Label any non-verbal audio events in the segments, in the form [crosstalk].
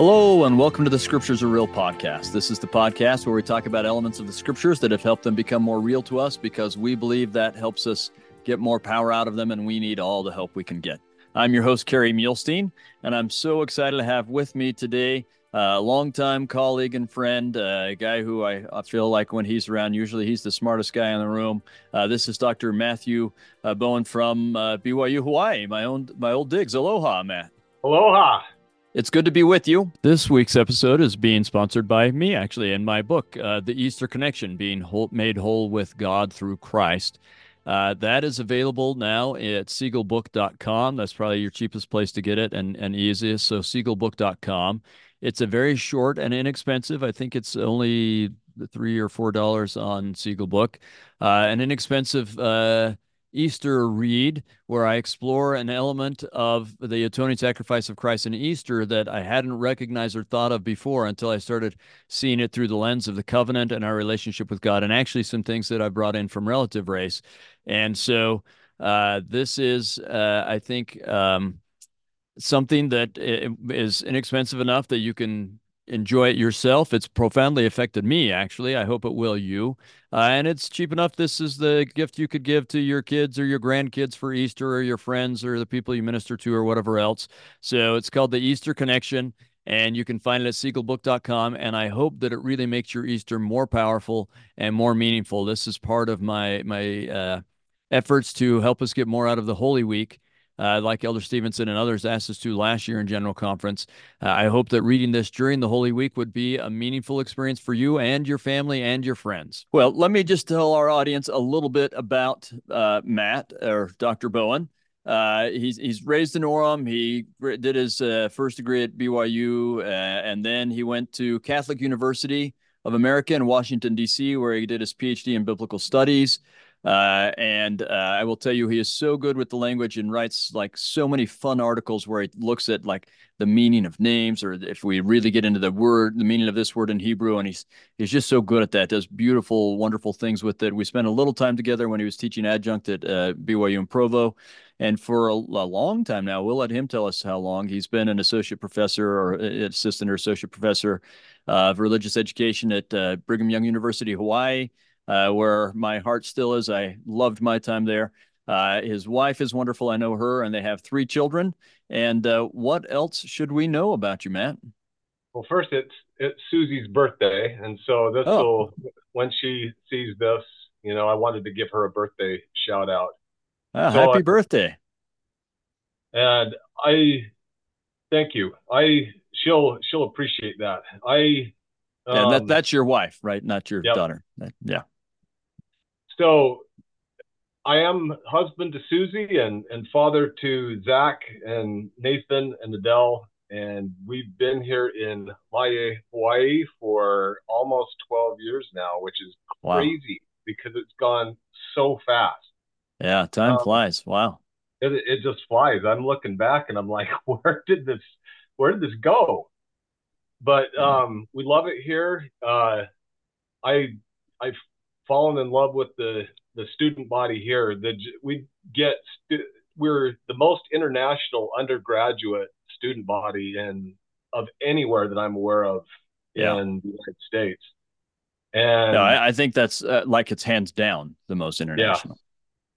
Hello, and welcome to the Scriptures Are Real podcast. This is the podcast where we talk about elements of the Scriptures that have helped them become more real to us because we believe that helps us get more power out of them, and we need all the help we can get. I'm your host, Kerry Muhlestein, and I'm so excited to have with me today a longtime colleague and friend, uh, a guy who I, feel like when he's around, usually he's the smartest guy in the room. Uh, this is Dr. Matthew uh, Bowen from uh, BYU Hawaii, my own my old digs. Aloha, Matt. Aloha. It's good to be with you. This week's episode is being sponsored by me, actually, in my book, uh, The Easter Connection Being whole, Made Whole with God Through Christ. Uh, that is available now at seagullbook.com. That's probably your cheapest place to get it and, and easiest. So, seagullbook.com. It's a very short and inexpensive. I think it's only three or four dollars on Seagull Book. Uh, an inexpensive uh, Easter read where I explore an element of the atoning sacrifice of Christ in Easter that I hadn't recognized or thought of before until I started seeing it through the lens of the covenant and our relationship with God, and actually some things that I brought in from relative race. And so uh, this is, uh, I think, um, something that is inexpensive enough that you can enjoy it yourself. It's profoundly affected me, actually. I hope it will you. Uh, and it's cheap enough. This is the gift you could give to your kids or your grandkids for Easter or your friends or the people you minister to or whatever else. So it's called the Easter Connection. And you can find it at seagullbook.com. And I hope that it really makes your Easter more powerful and more meaningful. This is part of my my uh, efforts to help us get more out of the Holy Week uh, like Elder Stevenson and others asked us to last year in General Conference. Uh, I hope that reading this during the Holy Week would be a meaningful experience for you and your family and your friends. Well, let me just tell our audience a little bit about uh, Matt or Dr. Bowen. Uh, he's he's raised in Orem. He did his uh, first degree at BYU, uh, and then he went to Catholic University of America in Washington D.C., where he did his PhD in biblical studies. Uh, and uh, I will tell you, he is so good with the language and writes like so many fun articles where he looks at like the meaning of names, or if we really get into the word, the meaning of this word in Hebrew, and he's he's just so good at that. Does beautiful, wonderful things with it. We spent a little time together when he was teaching adjunct at uh, BYU in Provo, and for a, a, long time now, we'll let him tell us how long he's been an associate professor or assistant or associate professor of religious education at uh, Brigham Young University, Hawaii uh, where my heart still is. I loved my time there. Uh, his wife is wonderful. I know her, and they have three children. And uh, what else should we know about you, Matt? Well, first, it's it's Susie's birthday, and so this oh. will when she sees this, you know, I wanted to give her a birthday shout out. Ah, so happy birthday! And I thank you. I she'll she'll appreciate that. I um, yeah, that that's your wife, right? Not your yep. daughter. Yeah so I am husband to Susie and, and father to Zach and Nathan and Adele. And we've been here in Laie, Hawaii for almost 12 years now, which is wow. crazy because it's gone so fast. Yeah, time um, flies. Wow. It, it just flies. I'm looking back and I'm like, [laughs] where did this, where did this go? But um, we love it here. Uh, I, I fallen in love with the the student body here. The we get we're the most international undergraduate student body in of anywhere that I'm aware of yeah. in the United States. And no, I, I think that's uh, like it's hands down the most international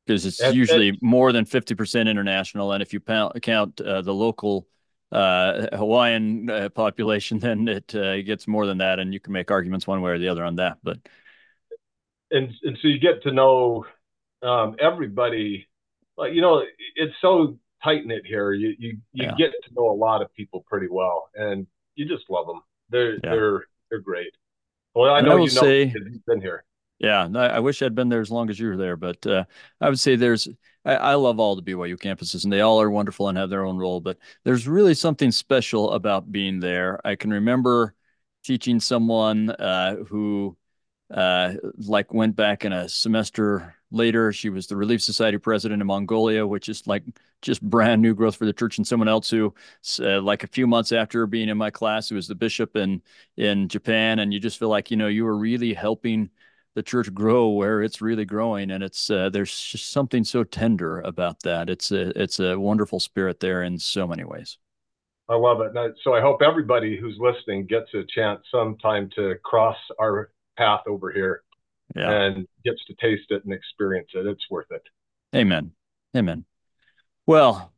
because yeah. it's and, usually and, more than 50% international. And if you count uh, the local uh, Hawaiian uh, population, [laughs] then it uh, gets more than that. And you can make arguments one way or the other on that. But and and so you get to know um, everybody. Like you know, it's so tight knit here. You you you yeah. get to know a lot of people pretty well, and you just love them. They're yeah. they're they're great. Well, I know I you know say, you've been here. Yeah, I wish I'd been there as long as you were there, but uh, I would say there's. I, I, love all the BYU campuses, and they all are wonderful and have their own role. But there's really something special about being there. I can remember teaching someone uh, who uh, like went back in a semester later. She was the Relief Society president in Mongolia, which is like just brand new growth for the church. And someone else who, uh, like a few months after being in my class, who was the bishop in in Japan. And you just feel like you know you were really helping the church grow where it's really growing. And it's uh, there's just something so tender about that. It's a it's a wonderful spirit there in so many ways. I love it. So I hope everybody who's listening gets a chance sometime to cross our path over here yeah. and gets to taste it and experience it. It's worth it. Amen. Amen. Well,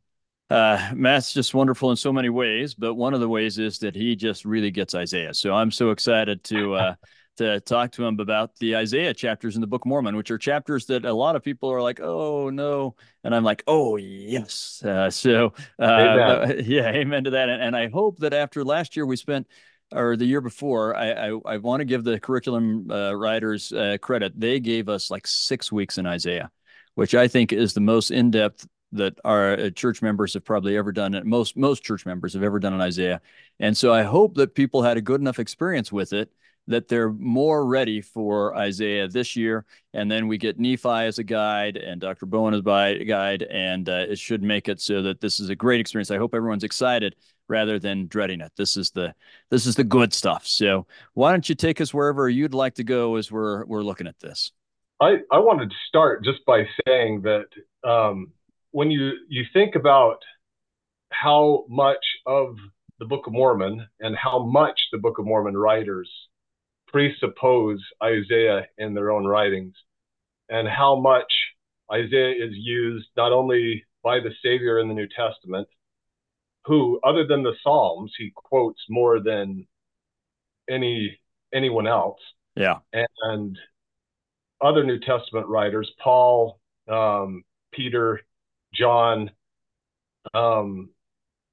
uh, Matt's just wonderful in so many ways, but one of the ways is that he just really gets Isaiah. So I'm so excited to uh, [laughs] to talk to him about the Isaiah chapters in the Book of Mormon, which are chapters that a lot of people are like, "Oh no," and I'm like, "Oh yes." Uh, so uh, amen. [laughs] yeah, amen to that. And, and I hope that after last year we spent or the year before, I I, I want to give the curriculum uh, writers uh, credit. They gave us like six weeks in Isaiah, which I think is the most in depth that our uh, church members have probably ever done. It most most church members have ever done in Isaiah, and so I hope that people had a good enough experience with it that they're more ready for Isaiah this year. And then we get Nephi as a guide and Dr. Bowen as a guide, and uh, it should make it so that this is a great experience. I hope everyone's excited rather than dreading it. This is the this is the good stuff. So why don't you take us wherever you'd like to go as we're we're looking at this? I, I wanted to start just by saying that um, when you you think about how much of the Book of Mormon and how much the Book of Mormon writers presuppose Isaiah in their own writings and how much Isaiah is used not only by the Savior in the New Testament, who, other than the Psalms, he quotes more than any anyone else. Yeah. And other New Testament writers, Paul, um, Peter, John. Um,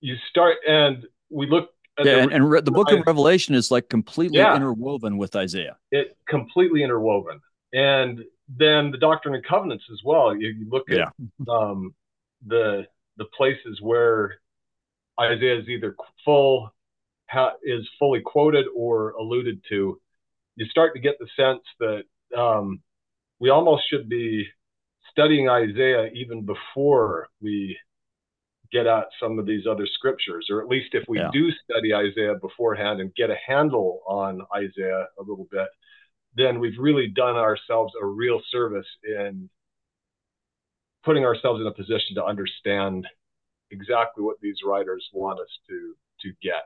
you start and we look yeah, and, and re- the book of Revelation is like completely yeah, interwoven with Isaiah. It completely interwoven, and then the Doctrine and Covenants as well. You, you look at yeah. um, the the places where Isaiah is either full ha, is fully quoted or alluded to. You start to get the sense that um, we almost should be studying Isaiah even before we get at some of these other scriptures, or at least if we yeah. do study Isaiah beforehand and get a handle on Isaiah a little bit, then we've really done ourselves a real service in putting ourselves in a position to understand exactly what these writers want us to to get.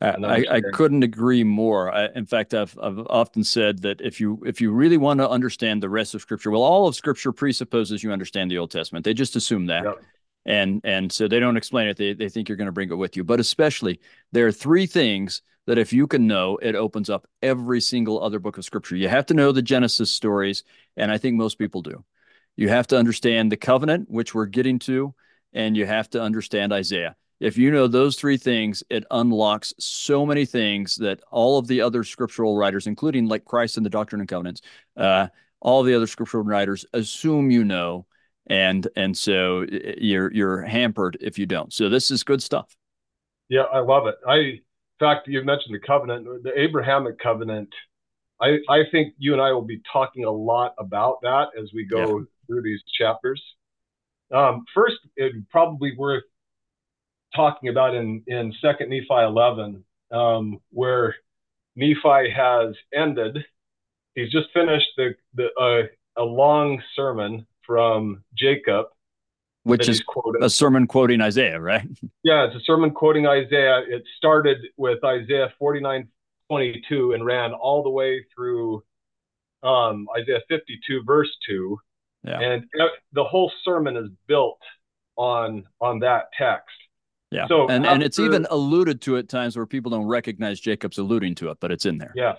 I, I, couldn't agree more. I, in fact, I've I've often said that if you if you really want to understand the rest of Scripture, well, all of Scripture presupposes you understand the Old Testament. They just assume that. Yep and and so they don't explain it they, they think you're going to bring it with you but especially there are three things that if you can know it opens up every single other book of scripture you have to know the genesis stories and i think most people do you have to understand the covenant which we're getting to and you have to understand isaiah if you know those three things it unlocks so many things that all of the other scriptural writers including like christ and the doctrine and covenants uh, all the other scriptural writers assume you know and and so you're you're hampered if you don't. So this is good stuff. Yeah, I love it. I in fact you mentioned the covenant, the Abrahamic covenant. I I think you and I will be talking a lot about that as we go yeah. through these chapters. Um, first, it probably worth talking about in in Second Nephi eleven, um, where Nephi has ended. He's just finished the the uh, a long sermon from Jacob, which is quoted. a sermon quoting Isaiah, right? [laughs] Yeah, it's a sermon quoting Isaiah. It started with Isaiah 49 22 and ran all the way through um, Isaiah 52, verse 2. Yeah. And the whole sermon is built on on that text. Yeah. So and, after, and it's even alluded to at times where people don't recognize Jacob's alluding to it, but it's in there. Yes.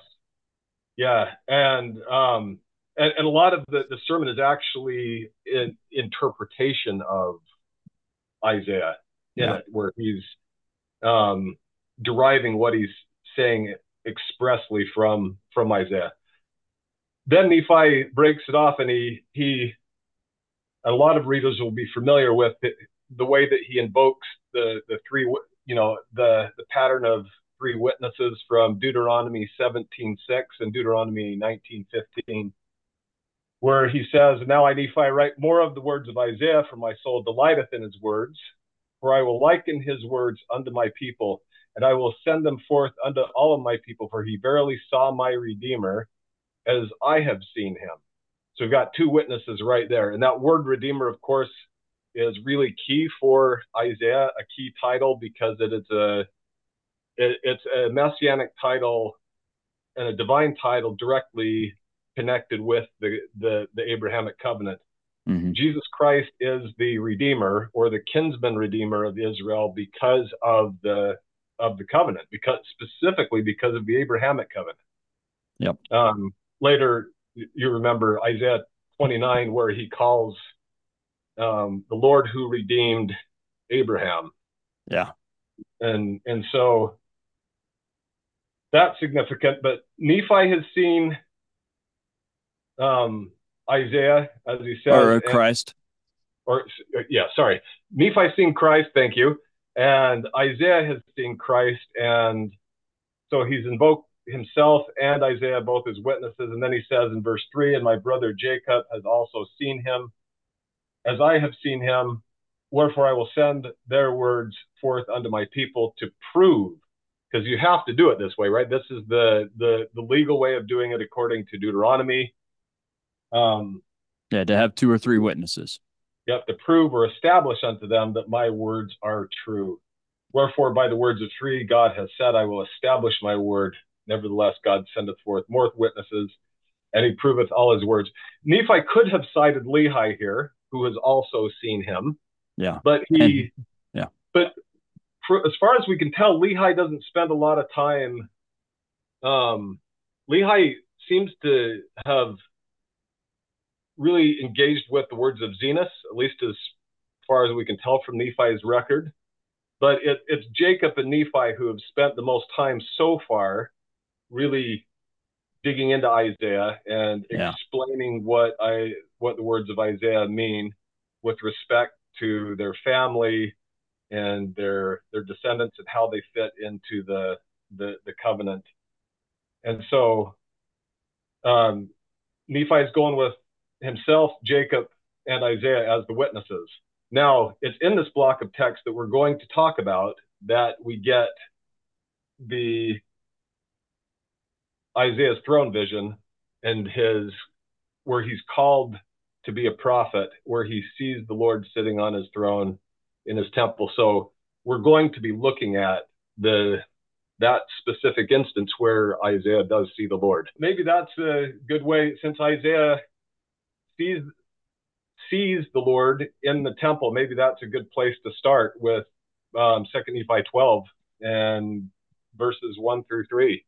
Yeah. And um, and, and a lot of the, the sermon is actually an interpretation of Isaiah yeah. it, where he's um, deriving what he's saying expressly from from Isaiah. Then Nephi breaks it off, and he he. A lot of readers will be familiar with the, the way that he invokes the the three, you know, the the pattern of three witnesses from Deuteronomy 17:6 and Deuteronomy 19:15 where he says, Now I, Nephi, write more of the words of Isaiah, for my soul delighteth in his words. For I will liken his words unto my people, and I will send them forth unto all of my people, for he verily saw my Redeemer as I have seen him. So we've got two witnesses right there. And that word Redeemer, of course, is really key for Isaiah, a key title because it is a it, it's a messianic title and a divine title directly connected with the the, the Abrahamic covenant. Mm-hmm. Jesus Christ is the redeemer or the kinsman redeemer of Israel because of the of the covenant, because specifically because of the Abrahamic covenant. Yep. Um, later, you remember Isaiah 29, where he calls um, the Lord who redeemed Abraham. Yeah. And and so that's significant. But Nephi has seen um, Isaiah, as he said, or Christ, and, or yeah, sorry, Nephi seen Christ. Thank you, and Isaiah has seen Christ, and so he's invoked himself and Isaiah both as witnesses, and then he says in verse three, and my brother Jacob has also seen him, as I have seen him. Wherefore I will send their words forth unto my people to prove because you have to do it this way, right? This is the the the legal way of doing it according to Deuteronomy. Um, yeah, to have two or three witnesses. Yep, to prove or establish unto them that my words are true. Wherefore, by the words of three, God has said, I will establish my word. Nevertheless, God sendeth forth more witnesses, and he proveth all his words. Nephi could have cited Lehi here, who has also seen him. Yeah. But he, and, yeah. But for, as far as we can tell, Lehi doesn't spend a lot of time. Um, Lehi seems to have really engaged with the words of Zenos, at least as far as we can tell from Nephi's record. But it, it's Jacob and Nephi who have spent the most time so far really digging into Isaiah and yeah. explaining what I what the words of Isaiah mean with respect to their family and their their descendants and how they fit into the the, the covenant. And so um, Nephi is going with himself, Jacob, and Isaiah as the witnesses. Now, it's in this block of text that we're going to talk about that we get the Isaiah's throne vision and his where he's called to be a prophet, where he sees the Lord sitting on his throne in his temple. So we're going to be looking at the that specific instance where Isaiah does see the Lord. Maybe that's a good way since Isaiah sees sees the Lord in the temple. Maybe that's a good place to start with um, Second Nephi 12 and verses one through three.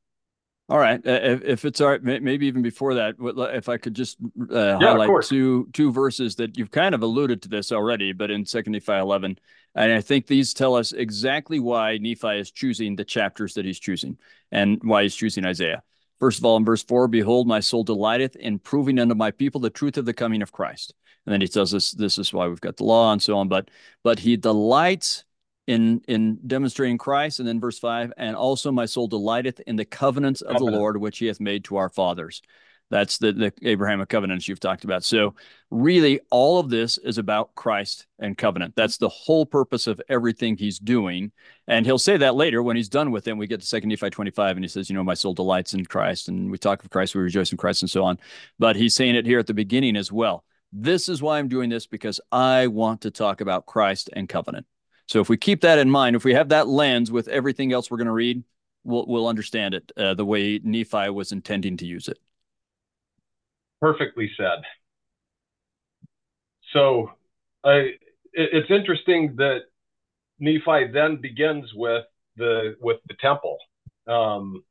All right. Uh, if, if, it's all right, maybe even before that, if I could just uh, yeah, highlight two two verses that you've kind of alluded to this already, but in Second Nephi 11, and I think these tell us exactly why Nephi is choosing the chapters that he's choosing and why he's choosing Isaiah. First of all, in verse 4, behold, my soul delighteth in proving unto my people the truth of the coming of Christ. And then he tells us this is why we've got the law and so on. But but he delights in in demonstrating Christ. And then verse 5, and also my soul delighteth in the covenants of the Lord which he hath made to our fathers. That's the, the Abrahamic covenants you've talked about. So, really, all of this is about Christ and covenant. That's the whole purpose of everything he's doing. And he'll say that later when he's done with them. We get to Second Nephi 25, and he says, You know, my soul delights in Christ. And we talk of Christ, we rejoice in Christ, and so on. But he's saying it here at the beginning as well. This is why I'm doing this because I want to talk about Christ and covenant. So, if we keep that in mind, if we have that lens with everything else we're going to read, we'll, we'll understand it uh, the way Nephi was intending to use it perfectly said. So I, it's interesting that Nephi then begins with the with the temple. Um,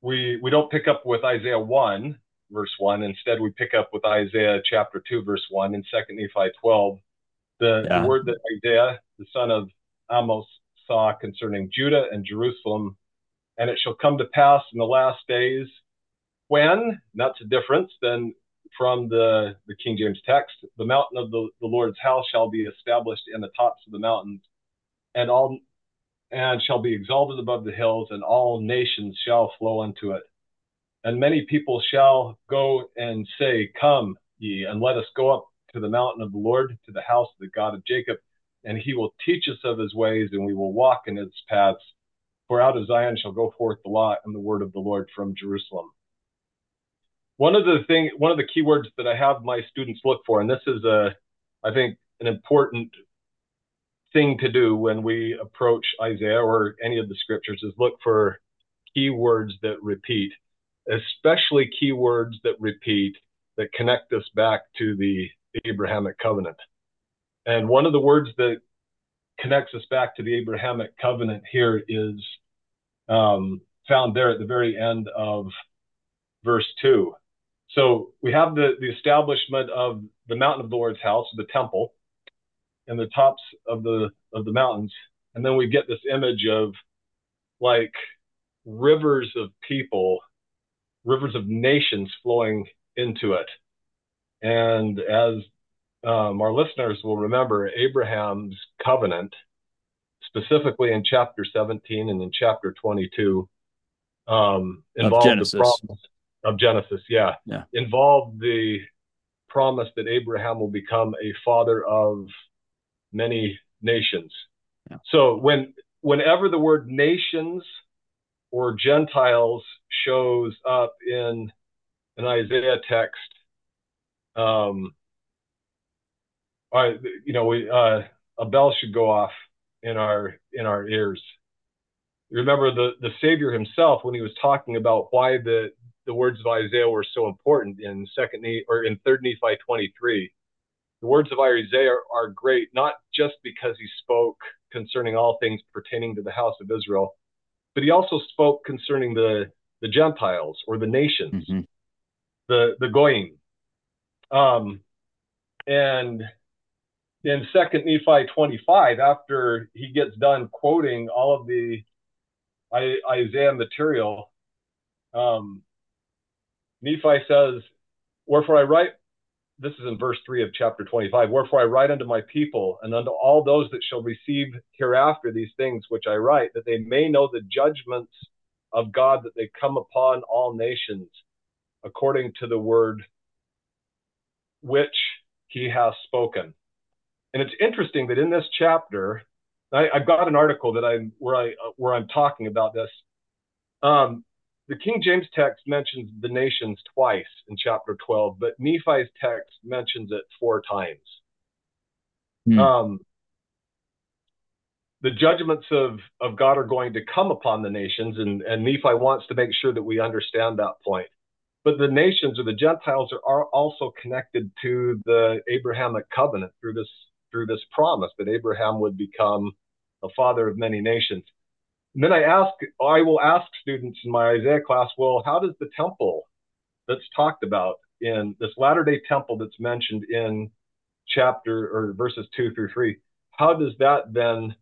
we we don't pick up with Isaiah one verse one. Instead, we pick up with Isaiah chapter two verse one in Second Nephi twelve. The, yeah. the word that Isaiah, the son of Amos, saw concerning Judah and Jerusalem, and it shall come to pass in the last days when, that's a difference than from the, the King James text, the mountain of the, the Lord's house shall be established in the tops of the mountains, and all and shall be exalted above the hills, and all nations shall flow unto it. And many people shall go and say, Come ye, and let us go up to the mountain of the Lord, to the house of the God of Jacob, and he will teach us of his ways, and we will walk in his paths. For out of Zion shall go forth the law and the word of the Lord from Jerusalem one of the thing one of the keywords that I have my students look for, and this is a I think an important thing to do when we approach Isaiah or any of the scriptures is look for keywords that repeat, especially keywords that repeat that connect us back to the Abrahamic covenant. And one of the words that connects us back to the Abrahamic covenant here is um, found there at the very end of verse 2. So we have the, the establishment of the mountain of the Lord's house, the temple, and the tops of the of the mountains, and then we get this image of like rivers of people, rivers of nations flowing into it. And as um, our listeners will remember, Abraham's covenant, specifically in chapter 17 and in chapter 22, um, involved Genesis. the promise of Genesis. Yeah, Yeah. involved the promise that Abraham will become a father of many nations. Yeah. So when whenever the word nations or Gentiles shows up in an Isaiah text, um, I, you know, we, uh, a bell should go off in our in our ears. Remember the the Savior himself when he was talking about why the the words of Isaiah were so important in second Ne- or in third Nephi 23. The words of Isaiah are, are great not just because he spoke concerning all things pertaining to the house of Israel, but he also spoke concerning the the Gentiles or the nations Mhm. the the goyim. Um, and in Second Nephi 25, after he gets done quoting all of the Isaiah material, um, Nephi says, "Wherefore I write." This is in verse three of chapter 25. Wherefore I write unto my people and unto all those that shall receive hereafter these things which I write, that they may know the judgments of God that they come upon all nations according to the word which he has spoken. And it's interesting that in this chapter, I, I've got an article that I'm where I uh, where I'm talking about this. Um, the King James text mentions the nations twice in chapter 12, but Nephi's text mentions it four times. Hmm. Um, the judgments of, of God are going to come upon the nations, and, and Nephi wants to make sure that we understand that point. But the nations or the Gentiles are, are also connected to the Abrahamic covenant through this through this promise that Abraham would become a father of many nations. And then I ask, I will ask students in my Isaiah class, well, how does the temple that's talked about in this latter day temple that's mentioned in chapter or verses two through three, how does that then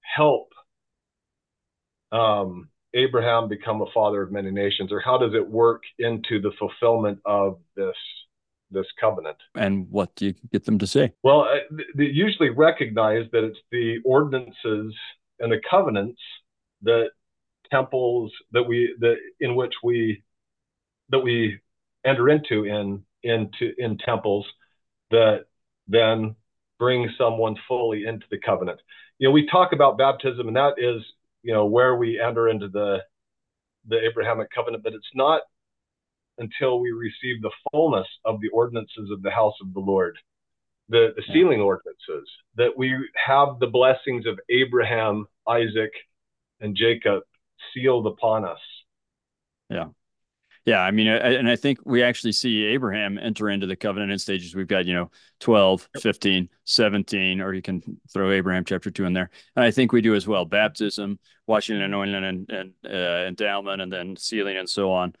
help um, Abraham become a father of many nations, or how does it work into the fulfillment of this this covenant? And what do you get them to say? Well, uh, they usually recognize that it's the ordinances and the covenants that temples that we that in which we that we enter into in into in temples that then bring someone fully into the covenant. You know, we talk about baptism, and that is you know where we enter into the the Abrahamic covenant, but it's not until we receive the fullness of the ordinances of the house of the Lord, the, the sealing ordinances, that we have the blessings of Abraham, Isaac, and Jacob sealed upon us. Yeah, I mean, I, and I think we actually see Abraham enter into the covenant in stages. We've got, you know, 12, 15, 17, or you can throw Abraham chapter 2 in there. And I think we do as well baptism, washing and anointing and, and uh, endowment, and then sealing and so on.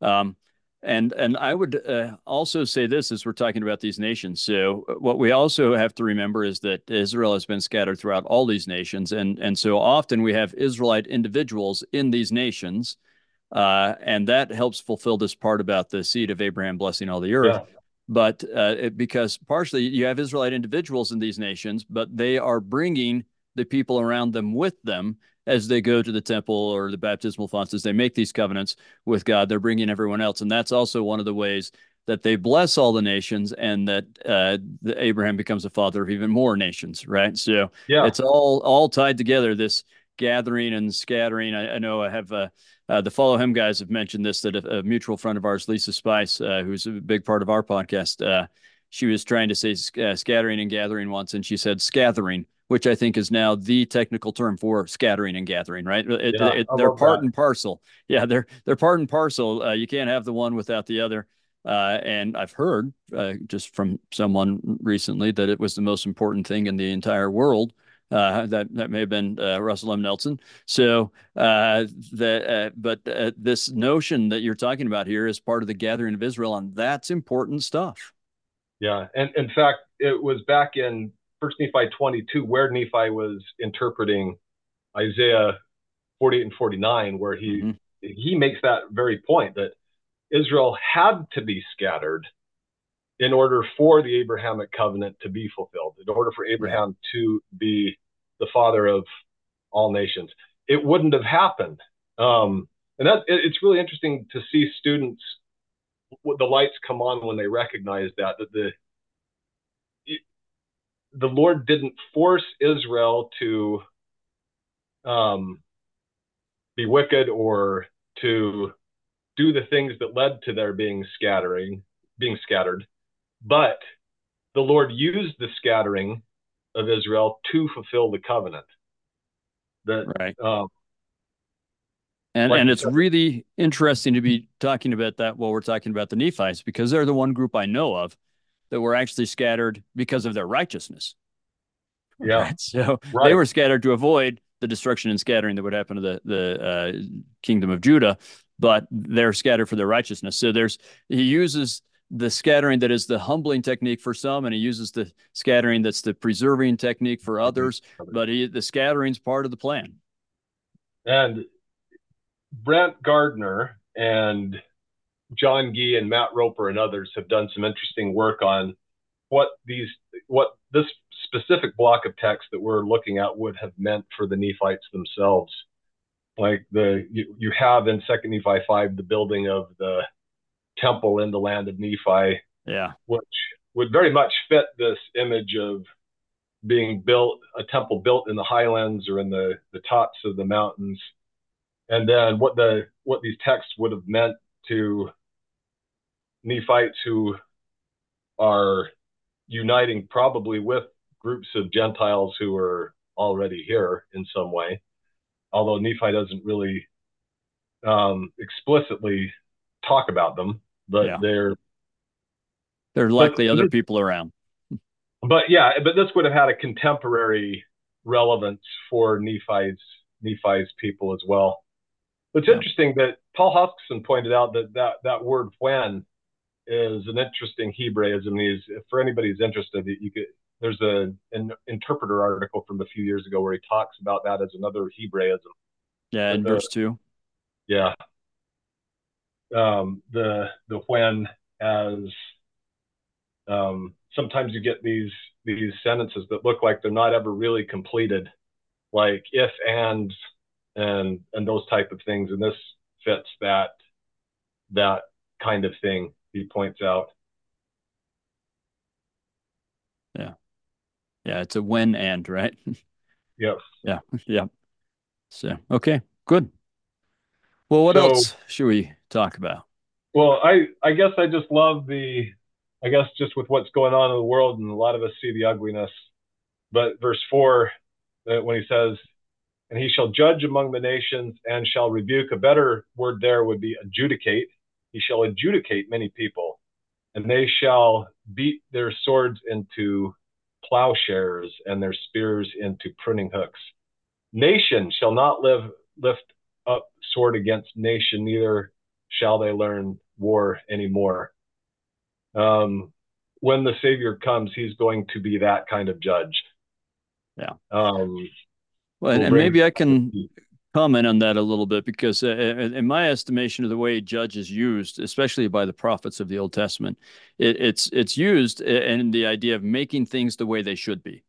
Um, and and I would uh, also say this as we're talking about these nations. So what we also have to remember is that Israel has been scattered throughout all these nations, and and so often we have Israelite individuals in these nations, uh, and that helps fulfill this part about the seed of Abraham blessing all the earth. Yeah. But uh, it, because partially you have Israelite individuals in these nations, but they are bringing the people around them with them as they go to the temple or the baptismal fonts, as they make these covenants with God, they're bringing everyone else. And that's also one of the ways that they bless all the nations and that uh, the Abraham becomes a father of even more nations, right? So Yeah. it's all all tied together, this gathering and scattering. I, I know I have uh, uh, the Follow Him guys have mentioned this, that a, a mutual friend of ours, Lisa Spice, uh, who's a big part of our podcast, uh, she was trying to say uh, scattering and gathering once, and she said scattering, which I think is now the technical term for scattering and gathering. Right? It, yeah, it, they're part that. and parcel. Yeah, they're they're part and parcel. Uh, you can't have the one without the other. Uh, and I've heard uh, just from someone recently that it was the most important thing in the entire world. Uh, that that may have been uh, Russell M. Nelson. So uh, that, uh, but this notion that you're talking about here is part of the gathering of Israel, and that's important stuff. Yeah, and in fact, it was back in First Nephi 22 where Nephi was interpreting Isaiah 48 and 49, where he mm-hmm. he makes that very point that Israel had to be scattered in order for the Abrahamic covenant to be fulfilled, in order for Abraham to be the father of all nations. It wouldn't have happened. Um, and that it, it's really interesting to see students the lights come on when they recognize that that the the Lord didn't force Israel to um, be wicked or to do the things that led to their being scattering, being scattered, but the Lord used the scattering of Israel to fulfill the covenant. That right. Um, and like and it's really interesting to be talking about that while we're talking about the Nephites because they're the one group I know of that were actually scattered because of their righteousness. Yeah. [laughs] Right? So right. they were scattered to avoid the destruction and scattering that would happen to the the uh, kingdom of Judah but they're scattered for their righteousness. So there's he uses the scattering that is the humbling technique for some, and he uses the scattering that's the preserving technique for mm-hmm. others. But he, the scattering's part of the plan. And Brant Gardner and John Gee and Matt Roper and others have done some interesting work on what these what this specific block of text that we're looking at would have meant for the Nephites themselves like the you, you have in second nephi 5 the building of the temple in the land of nephi yeah. which would very much fit this image of being built a temple built in the highlands or in the the tops of the mountains. And then what the what these texts would have meant to nephites who are uniting probably with groups of gentiles who are already here in some way although Nephi doesn't really um, explicitly talk about them, but yeah. they're there's likely but, other people around. But yeah, but this would have had a contemporary relevance for Nephi's Nephi's people as well. It's yeah. interesting that Paul Hoskisson pointed out that that, that word when is an interesting Hebraism. He's, for anybody who's interested, you could there's a an interpreter article from a few years ago where he talks about that as another Hebraism. Yeah, in verse two. Yeah. Um, the the when as um, sometimes you get these these sentences that look like they're not ever really completed, like if and and and those type of things, and this fits that that kind of thing. He points out. Yeah. Yeah, it's a when and, right? [laughs] Yep. yeah. [laughs] Yeah. So, okay, good. Well, what so, else should we talk about? Well, I I guess I just love the I guess just with what's going on in the world and a lot of us see the ugliness. But verse 4 uh, when he says and he shall judge among the nations and shall rebuke a better word there would be adjudicate. He shall adjudicate many people and they shall beat their swords into plowshares and their spears into pruning hooks. Nation shall not live, lift up sword against nation, neither shall they learn war anymore. Um, when the Savior comes, he's going to be that kind of judge. Yeah. Um, well, and, and maybe I can comment on that a little bit because, uh, uh, in my estimation of the way judge is used, especially by the prophets of the Old Testament, it, it's it's used in the idea of making things the way they should be.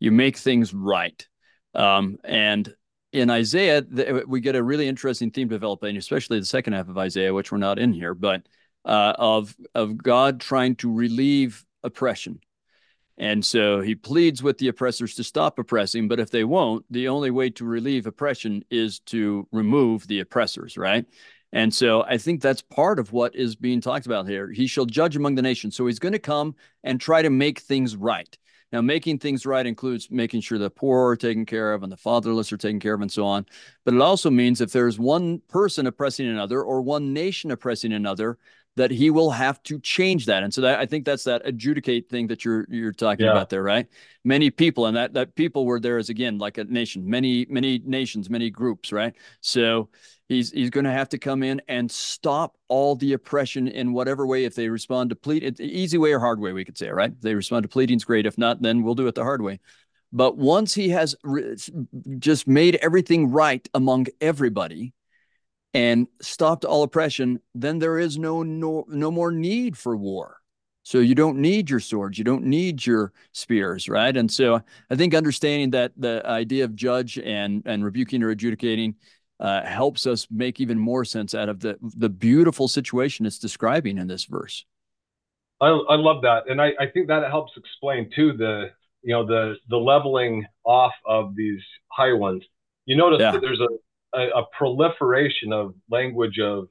You make things right, um, and in Isaiah we get a really interesting theme developing, especially the second half of Isaiah, which we're not in here, but uh, of of God trying to relieve oppression and so he pleads with the oppressors to stop oppressing, but if they won't, the only way to relieve oppression is to remove the oppressors, right? And so I think that's part of what is being talked about here. He shall judge among the nations. So he's going to come and try to make things right. Now, making things right includes making sure the poor are taken care of and the fatherless are taken care of and so on. But it also means if there's one person oppressing another or one nation oppressing another, that he will have to change that. And so that, I think that's that adjudicate thing that you're you're talking yeah. about there, right? Many people, and that that people were there as again like a nation, many many nations, many groups, right? So he's he's going to have to come in and stop all the oppression in whatever way. If they respond to plead, easy way or hard way, we could say, right? If they respond to pleading's great. If not, then we'll do it the hard way. But once he has re- just made everything right among everybody, and stopped all oppression, then there is no, no, no more need for war. So you don't need your swords, you don't need your spears, right? And so I think understanding that the idea of judge and and rebuking or adjudicating uh, helps us make even more sense out of the the beautiful situation it's describing in this verse. I, I love that, and I, I think that helps explain too the you know the the leveling off of these high ones. You notice yeah. that there's a a, a proliferation of language of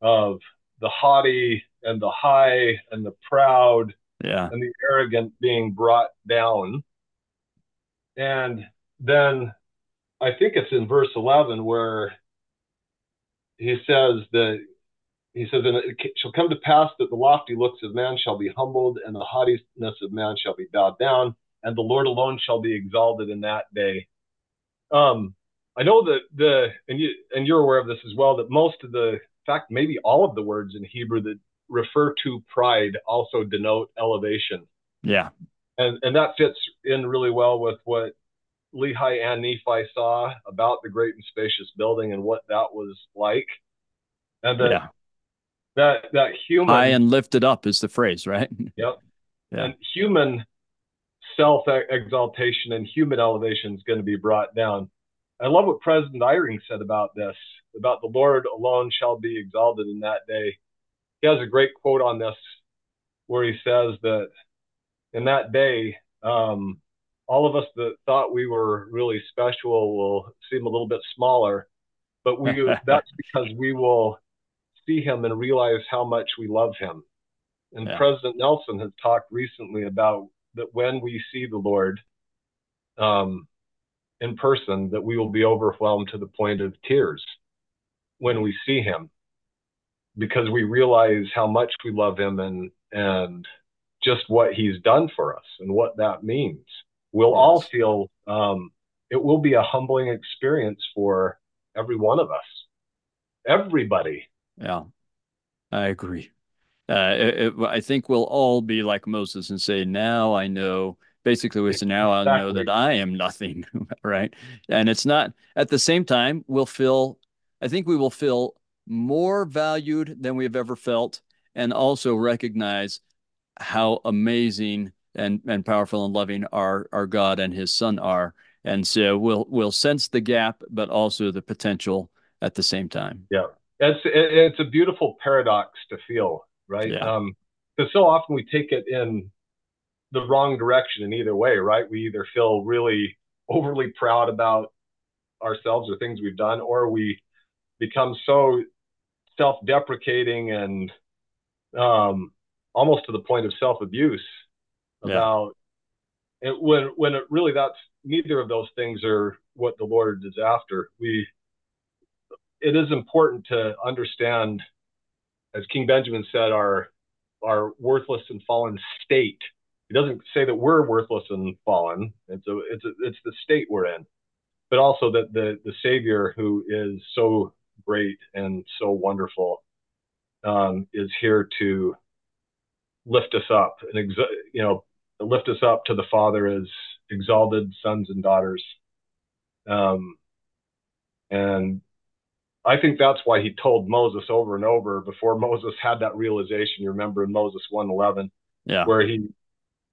of the haughty and the high and the proud yeah. and the arrogant being brought down. And then I think it's in verse 11 where he says that he says, and it shall come to pass that the lofty looks of man shall be humbled, and the haughtiness of man shall be bowed down, and the Lord alone shall be exalted in that day. Um, I know that the and you and you're aware of this as well that most of the in fact maybe all of the words in Hebrew that refer to pride also denote elevation. Yeah. And and that fits in really well with what Lehi and Nephi saw about the great and spacious building and what that was like. And that yeah. that that human high and lifted up is the phrase, right? [laughs] Yep. Yeah. And human self exaltation and human elevation is going to be brought down. I love what President Eyring said about this, about the Lord alone shall be exalted in that day. He has a great quote on this where he says that in that day, um, all of us that thought we were really special will seem a little bit smaller, but we [laughs] that's because we will see him and realize how much we love him. And yeah. President Nelson has talked recently about that when we see the Lord, um, in person that we will be overwhelmed to the point of tears when we see him because we realize how much we love him and and just what he's done for us and what that means we'll yes. all feel um, it will be a humbling experience for every one of us. Everybody. Yeah. I agree. Uh, it, it, i think we'll all be like moses and say now i know basically we say now exactly. i know that i am nothing [laughs] right? And it's not at the same time we'll feel i think we will feel more valued than we've ever felt and also recognize how amazing and and powerful and loving our our god and his son are and so we'll we'll sense the gap but also the potential at the same time yeah it's it's a beautiful paradox to feel right yeah. um because so often we take it in the wrong direction in either way, right? We either feel really overly proud about ourselves or things we've done, or we become so self-deprecating and um, almost to the point of self-abuse about yeah. it, when when it really that's neither of those things are what the Lord is after. We it is important to understand, as King Benjamin said, our our worthless and fallen state he doesn't say that we're worthless and fallen. It's a, it's a, it's the state we're in, but also that the the Savior who is so great and so wonderful um, is here to lift us up and you know lift us up to the Father as exalted sons and daughters. Um, and I think that's why he told Moses over and over before Moses had that realization. You remember in Moses 111, yeah. where he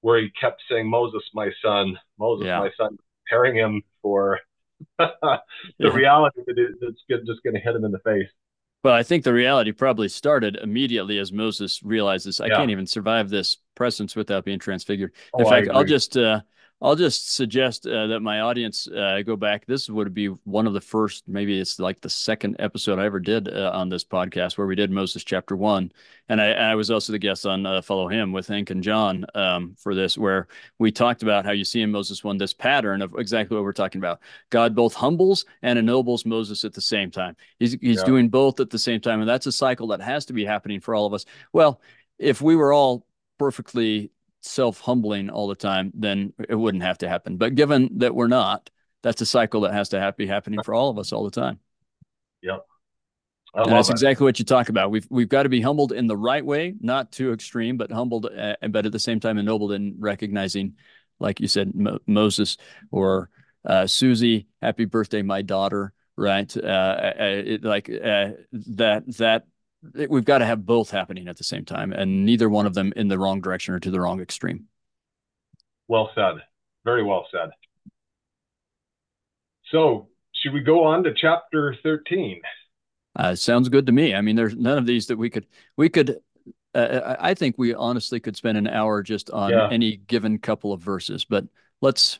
where he kept saying, Moses, my son, Moses, yeah. my son, preparing him for [laughs] the yeah. reality that it, that's just going to hit him in the face. Well, I think the reality probably started immediately as Moses realizes, I yeah. can't even survive this presence without being transfigured. Oh, In I fact, I'll just uh, I'll just suggest uh, that my audience uh, go back. This would be one of the first, maybe it's like the second episode I ever did uh, on this podcast where we did Moses chapter one, and I, I was also the guest on uh, Follow Him with Hank and John um, for this, where we talked about how you see in Moses one this pattern of exactly what we're talking about. God both humbles and ennobles Moses at the same time. He's he's Yeah. doing both at the same time, and that's a cycle that has to be happening for all of us. Well, if we were all perfectly self humbling all the time, then it wouldn't have to happen. But given that we're not, that's a cycle that has to have, be happening for all of us all the time. Yep. And that's it. exactly what you talk about. We've we've got to be humbled in the right way, not too extreme, but humbled, uh, but at the same time ennobled in recognizing, like you said, Mo- Moses or uh, Susie, happy birthday, my daughter. Right? Uh, uh, it, like uh, that. That we've got to have both happening at the same time, and neither one of them in the wrong direction or to the wrong extreme. Well said. Very well said. So, should we go on to chapter 13? Uh, sounds good to me. I mean, there's none of these that we could we could. Uh, I I think we honestly could spend an hour just on Yeah. any given couple of verses, but let's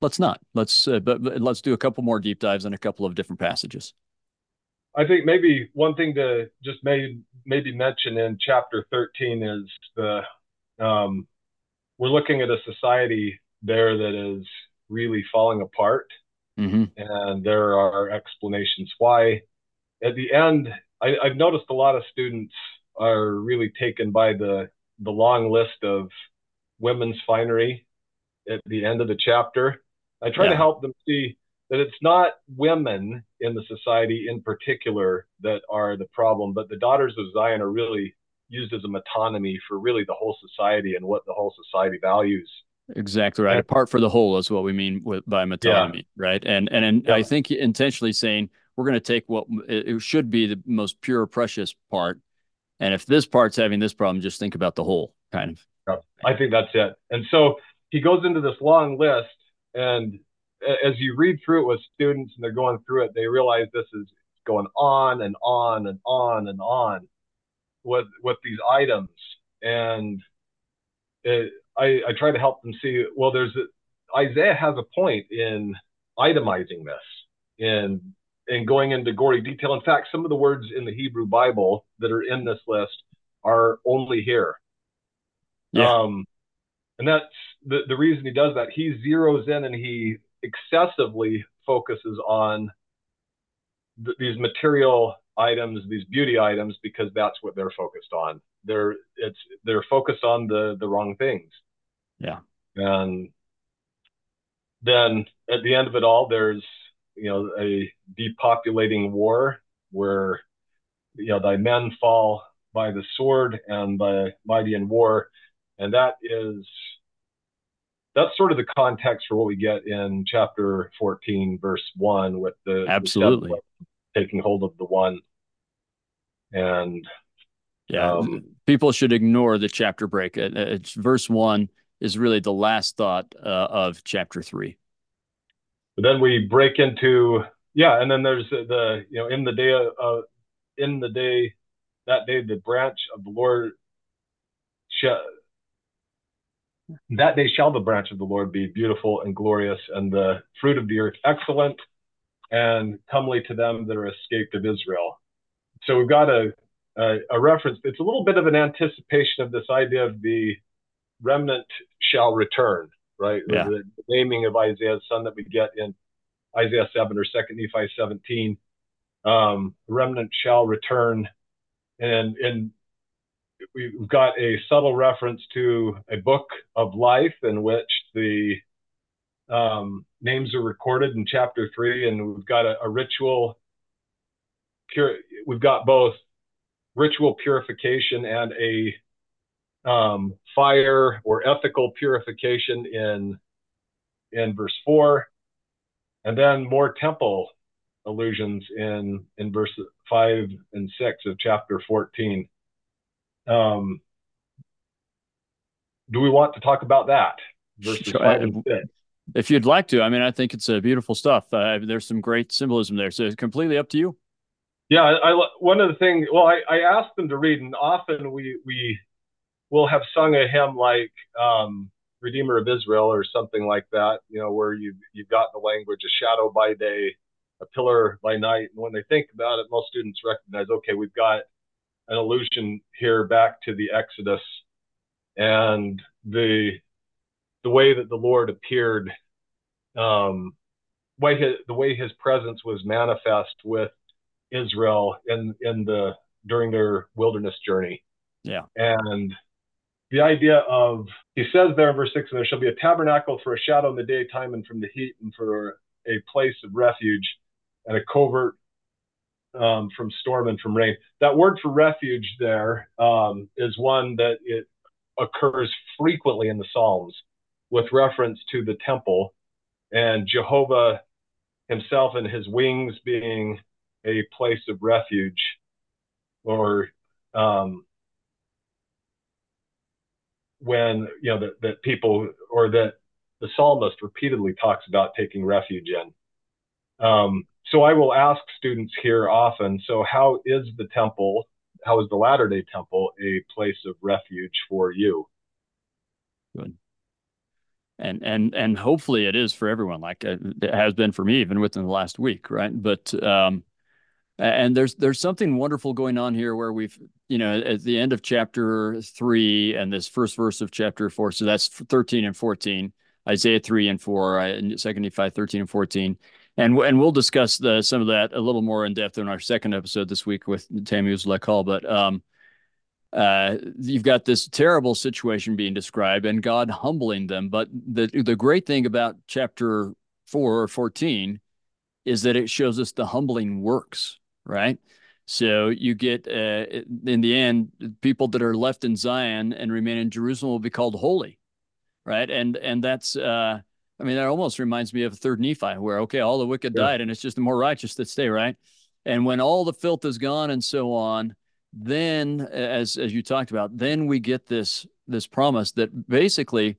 let's not. Let's uh, but, but let's do a couple more deep dives in a couple of different passages. I think maybe one thing to just maybe maybe mention in chapter 13 is the um, we're looking at a society there that is really falling apart, hmm and there are explanations why. At the end, I, I've noticed a lot of students are really taken by the the long list of women's finery at the end of the chapter. I try Yeah. to help them see that it's not women in the society in particular that are the problem, but the daughters of Zion are really used as a metonymy for really the whole society and what the whole society values. Exactly right. And- Apart for the whole is what we mean with by metonymy, right? And and, and I think intentionally saying we're going to take what it should be the most pure, precious part, and if this part's having this problem, just think about the whole kind of. I think that's it. And so he goes into this long list, and as you read through it with students and they're going through it, they realize this is going on and on and on and on with with these items. And it, I, I try to help them see. Well, there's a, Isaiah has a point in itemizing this in and going into gory detail. In fact, some of the words in the Hebrew Bible that are in this list are only here. Yeah. Um, and that's the, the reason he does that. He zeroes in and he excessively focuses on th- these material items, these beauty items, because that's what they're focused on. They're it's they're focused on the the wrong things. Yeah. And then at the end of it all, there's you know a depopulating war where you know thy men fall by the sword and the mighty in war, and that is that's sort of the context for what we get in chapter 14 verse 1 with the the Absolutely. seven taking hold of the one and Yeah, Um, people should ignore the chapter break. It's verse one is really the last thought uh, of chapter three. but then we break into yeah and then there's the, the you know in the day of uh, in the day that day the branch of the lord shall that day shall the branch of the lord be beautiful and glorious and the fruit of the earth excellent and comely to them that are escaped of israel so we've got a a, a reference it's a little bit of an anticipation of this idea of the remnant shall return right Yeah. the, the naming of isaiah's son that we get in Isaiah 7 or 2 Nephi 17. Um, remnant shall return. And, and we've got a subtle reference to a book of life in which the um, names are recorded in chapter 3. And we've got a, a ritual, we've got both ritual purification and a um, fire or ethical purification in in verse 4 and then more temple allusions in in verse five and six of chapter fourteen. Um, do we want to talk about that? Verses Sure. and six. If you'd like to, I mean, I think it's uh, beautiful stuff. Uh, there's some great symbolism there, so it's completely up to you. Yeah, I, I one of the things. Well, I, I asked them to read, and often we we we'll have sung a hymn like um, Redeemer of Israel or something like that, you know, where you've, you've got the language, a shadow by day, a pillar by night. And when they think about it, most students recognize, okay, we've got an allusion here back to the Exodus and the the way that the Lord appeared, um, way his, the way His presence was manifest with Israel in in the during their wilderness journey. Yeah, and the idea of he says there in verse six, and there shall be a tabernacle for a shadow in the daytime and from the heat, and for a place of refuge, and a covert um, from storm and from rain. That word for refuge there um, is one that it occurs frequently in the Psalms with reference to the temple and Jehovah himself and his wings being a place of refuge or um, when you know that, that people or that the psalmist repeatedly talks about taking refuge in um, so i will ask students here often so how is the temple how is the latter day temple a place of refuge for you? Good. And and and hopefully it is for everyone like uh, it has been for me even within the last week right? But um and there's there's something wonderful going on here where we've you know at the end of chapter 3 and this first verse of chapter 4 so that's 13 and 14 isaiah 3 and 4 and 2 nephi 13 and 14 and and we'll discuss the, some of that a little more in depth in our second episode this week with Tammuz Lekal but um uh, you've got this terrible situation being described and God humbling them. But the the great thing about chapter four or fourteen is that it shows us the humbling works, right? So you get uh, in the end, people that are left in Zion and remain in Jerusalem will be called holy, right? And and that's uh, I mean that almost reminds me of third Nephi, where okay, all the wicked yeah. died, and it's just the more righteous that stay, right? And when all the filth is gone and so on, then as as you talked about then we get this this promise that basically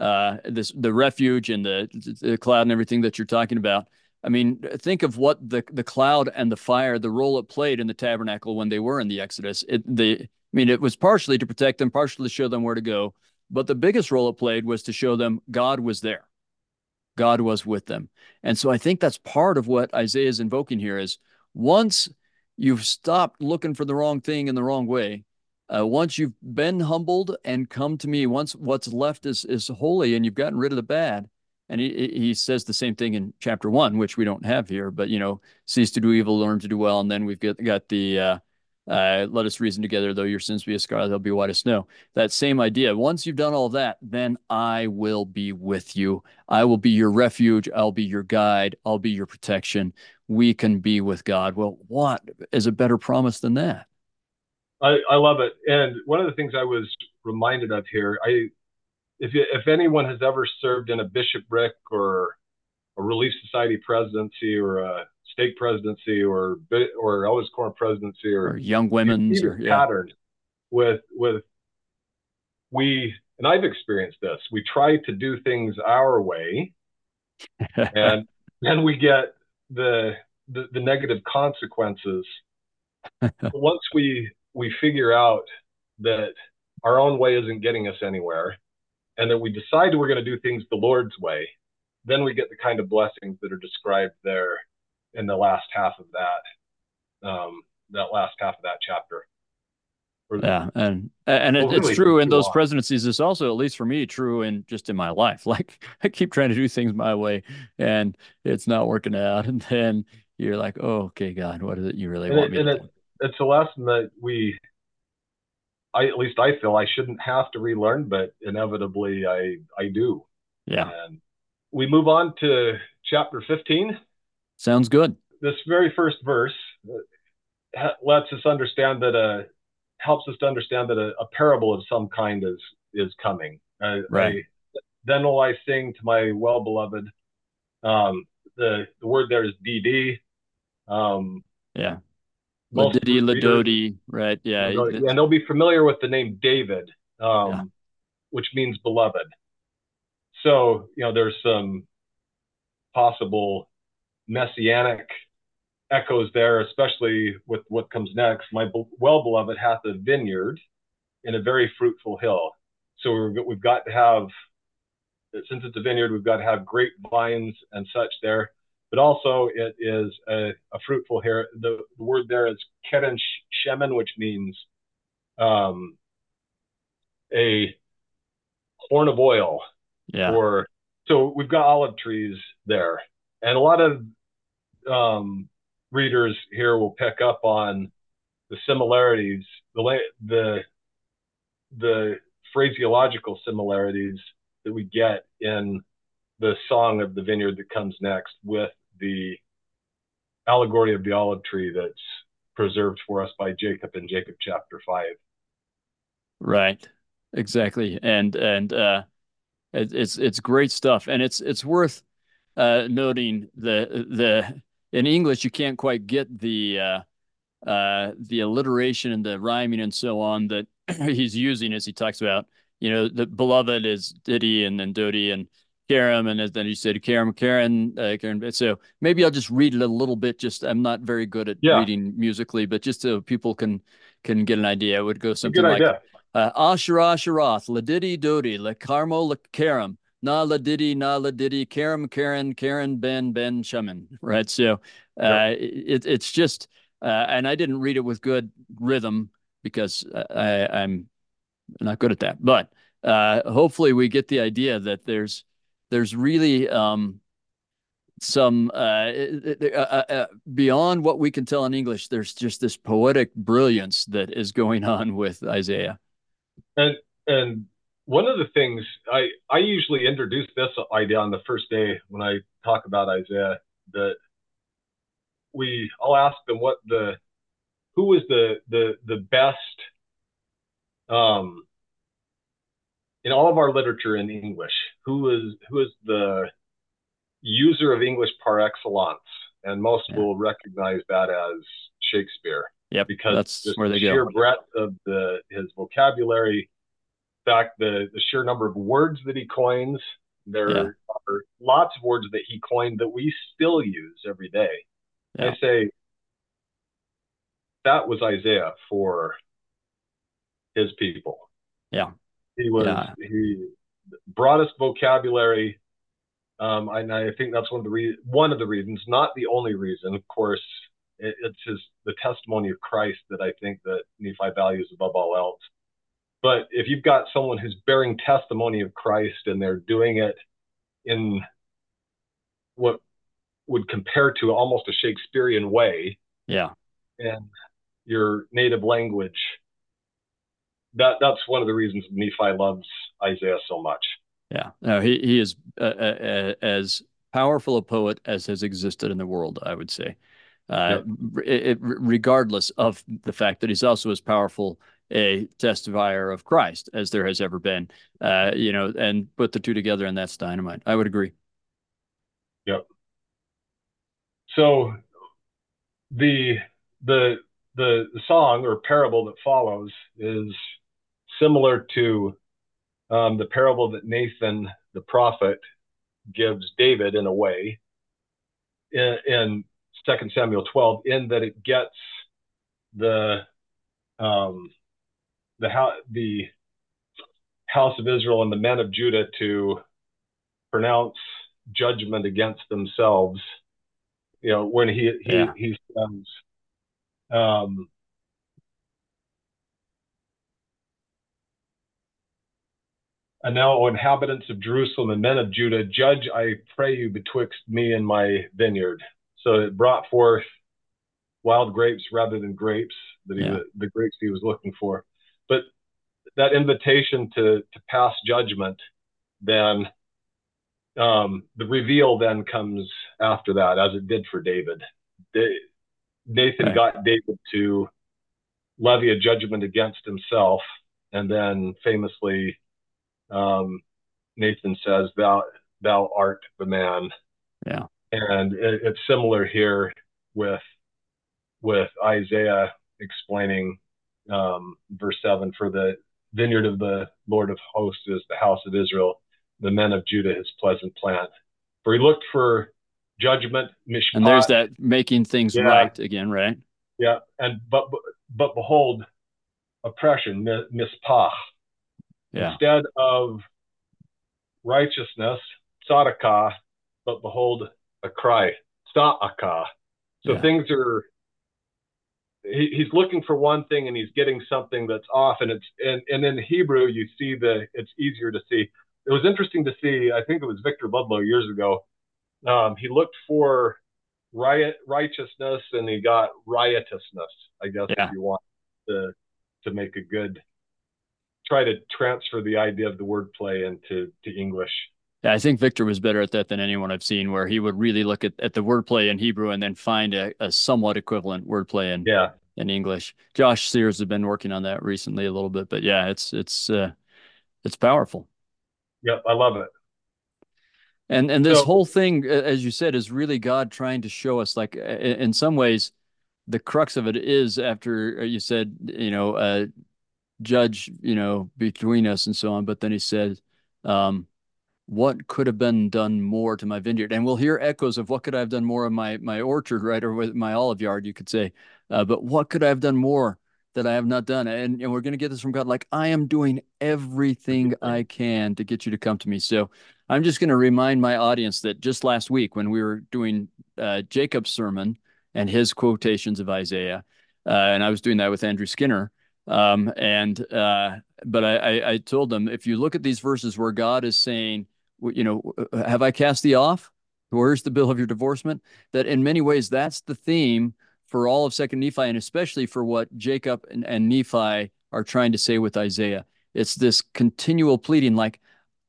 uh this the refuge and the the cloud and everything that you're talking about i mean think of what the the cloud and the fire the role it played in the tabernacle when they were in the exodus it the i mean it was partially to protect them partially to show them where to go but the biggest role it played was to show them god was there god was with them and so i think that's part of what isaiah is invoking here is once you've stopped looking for the wrong thing in the wrong way. Uh, once you've been humbled and come to me, once what's left is is holy, and you've gotten rid of the bad. And he he says the same thing in chapter one, which we don't have here, but you know, cease to do evil, learn to do well, and then we've got got the uh, uh, let us reason together, though your sins be as scarlet, they'll be white as snow. That same idea. Once you've done all that, then I will be with you. I will be your refuge. I'll be your guide. I'll be your protection. We can be with God. Well, what is a better promise than that? I, I love it. And one of the things I was reminded of here, I if you, if anyone has ever served in a bishopric or a relief society presidency or a stake presidency or or Elders Quorum presidency or, or young women's or, yeah. pattern with with we and I've experienced this. We try to do things our way, [laughs] and then we get the the, the negative consequences. [laughs] once we we figure out that our own way isn't getting us anywhere, and that we decide we're going to do things the Lord's way, then we get the kind of blessings that are described there in the last half of that um, that last half of that chapter. Yeah, and and it, it's true in those presidencies. It's also, at least for me, true in just in my life. [laughs] Like I keep trying to do things my way, and it's not working out. And then you're like, "Oh, okay, God, what is it you really and want it, me to?" It, it's a lesson that we, I at least I feel I shouldn't have to relearn, but inevitably I I do. Yeah. And we move on to chapter 15. Sounds good. This very first verse uh, lets us understand that a uh, helps us to understand that a, a parable of some kind is is coming. Uh, right. I, then will I sing to my well beloved. Um, the the word there is DD. Um, yeah. Ladidi, Ladodi, right? Yeah. And they'll be familiar with the name David, um, yeah. which means beloved. So, you know, there's some possible messianic echoes there, especially with what comes next. My well beloved hath a vineyard in a very fruitful hill. So we we've got to have, since it's a vineyard, we've got to have grapevines and such there. But also, it is a, a fruitful here. The, the, word there is keren shemen, which means um, a horn of oil. Yeah. Or so we've got olive trees there, and a lot of um, readers here will pick up on the similarities, the the the phraseological similarities that we get in the song of the vineyard that comes next with the allegory of the olive tree that's preserved for us by Jacob in Jacob chapter 5. Right. Exactly. And and uh it, it's it's great stuff and it's it's worth uh noting the the in English you can't quite get the uh uh, the alliteration and the rhyming and so on that [clears throat] he's using as he talks about, you know, the beloved is Diddy and then Dodi and Karam, and then he said Karam, Karen, uh, Karen. So maybe I'll just read it a little bit. Just I'm not very good at yeah. reading musically, but just so people can can get an idea, it would go something like uh, Ashara Asharath, Ladidi Dodi, La Carmo La Karam, Nala Na Karam Karen, Karen Ben Ben Shaman. Right. So uh, yeah. it, it's just uh, and I didn't read it with good rhythm because I, I'm not good at that. But uh, hopefully, we get the idea that there's there's really um, some uh, uh, uh, uh, beyond what we can tell in English. There's just this poetic brilliance that is going [laughs] on with Isaiah. And and one of the things I I usually introduce this idea on the first day when I talk about Isaiah that we I'll ask them what the who was the the the best um in all of our literature in English, who is who is the user of English par excellence, and most yeah. will recognize that as Shakespeare. Yeah, because that's where they sheer go. breadth of the his vocabulary, fact, the the sheer number of words that he coins. There yeah. are lots of words that he coined that we still use every day. Yeah. I say that was Isaiah for his people. Yeah. He was yeah. he broadest vocabulary. Um, and I think that's one of the re- one of the reasons, not the only reason. Of course, it, it's his the testimony of Christ that I think that Nephi values above all else. But if you've got someone who's bearing testimony of Christ and they're doing it in what would compare to almost a Shakespearean way. Yeah. And your native language. That that's one of the reasons Nephi loves Isaiah so much. Yeah. No, he he is uh, uh, as powerful a poet as has existed in the world, I would say. Uh, it, it, regardless of the fact that he's also as powerful a testifier of Christ as there has ever been. Uh, you know, and put the two together, and that's dynamite. I would agree. Yep. So the the the, song or parable that follows is similar to um, the parable that Nathan the prophet gives David in a way in, in 2 Samuel 12 in that it gets the um, the the house of Israel and the men of Judah to pronounce judgment against themselves you know, when he he yeah. he says, um, And now, O inhabitants of Jerusalem and men of Judah, judge, I pray you, betwixt me and my vineyard. So it brought forth wild grapes rather than grapes that he, yeah. the grapes he was looking for. But that invitation to to pass judgment then um, the reveal then comes after that, as it did for David. Nathan got David to levy a judgment against himself, and then famously, um, Nathan says, "Thou, thou art the man." Yeah, and it, it's similar here with with Isaiah explaining um, verse seven for the vineyard of the Lord of hosts is the house of Israel the men of Judah his pleasant plant. For he looked for judgment, mishpat. And there's that making things yeah. right again, right? Yeah. And but but behold, oppression, mispah. Yeah. Instead of righteousness, tzedakah, but behold, a cry, sa'aka. So yeah. things are, he, he's looking for one thing and he's getting something that's off. And it's, and, and in Hebrew, you see the, it's easier to see. It was interesting to see, I think it was Victor Ludlow years ago. Um, he looked for riot righteousness and he got riotousness, I guess, yeah. if you want to, to make a good, try to transfer the idea of the wordplay into to English. Yeah, I think Victor was better at that than anyone I've seen, where he would really look at, at the wordplay in Hebrew and then find a, a somewhat equivalent wordplay in yeah. in English. Josh Sears has been working on that recently a little bit, but yeah, it's it's uh, it's powerful. Yep, I love it. And and this so, whole thing, as you said, is really God trying to show us, like in some ways, the crux of it is after uh, you said, you know, uh, judge, you know, between us and so on. But then he said, um, what could have been done more to my vineyard. And we'll hear echoes of what could i have done more of my my orchard right or with my olive yard you could say. Uh, but what could i have done more that i have not done? And, and we're going to get this from god like i am doing everything i can to get you to come to me. So i'm just going to remind my audience that just last week when we were doing uh, jacob's sermon and his quotations of isaiah uh, and i was doing that with andrew skinner um, and uh, but I, I, I told them if you look at these verses where God is saying, you know, uh, have I cast thee off? Where's the bill of your divorcement? That in many ways, that's the theme for all of Second Nephi, and especially for what Jacob and, and Nephi are trying to say with Isaiah. It's this continual pleading, like,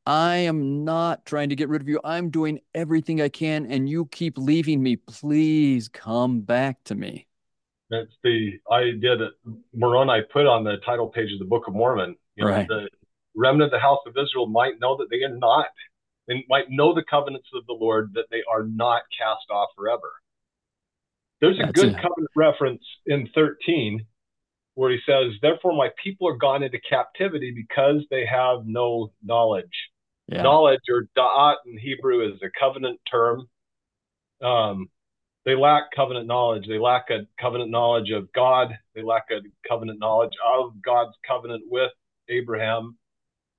I am not trying to get rid of you. I'm doing everything I can, and you keep leaving me. Please come back to me. That's the idea that Moroni put on the title page of the Book of Mormon. You know, right. The remnant of the house of Israel might know that they are not and might know the covenants of the Lord that they are not cast off forever. There's a That's good covenant reference in 13 where he says, Therefore, my people are gone into captivity because they have no knowledge. Yeah. Knowledge or da'at in Hebrew is a covenant term. Um, they lack covenant knowledge. They lack a covenant knowledge of God. They lack a covenant knowledge of God's covenant with Abraham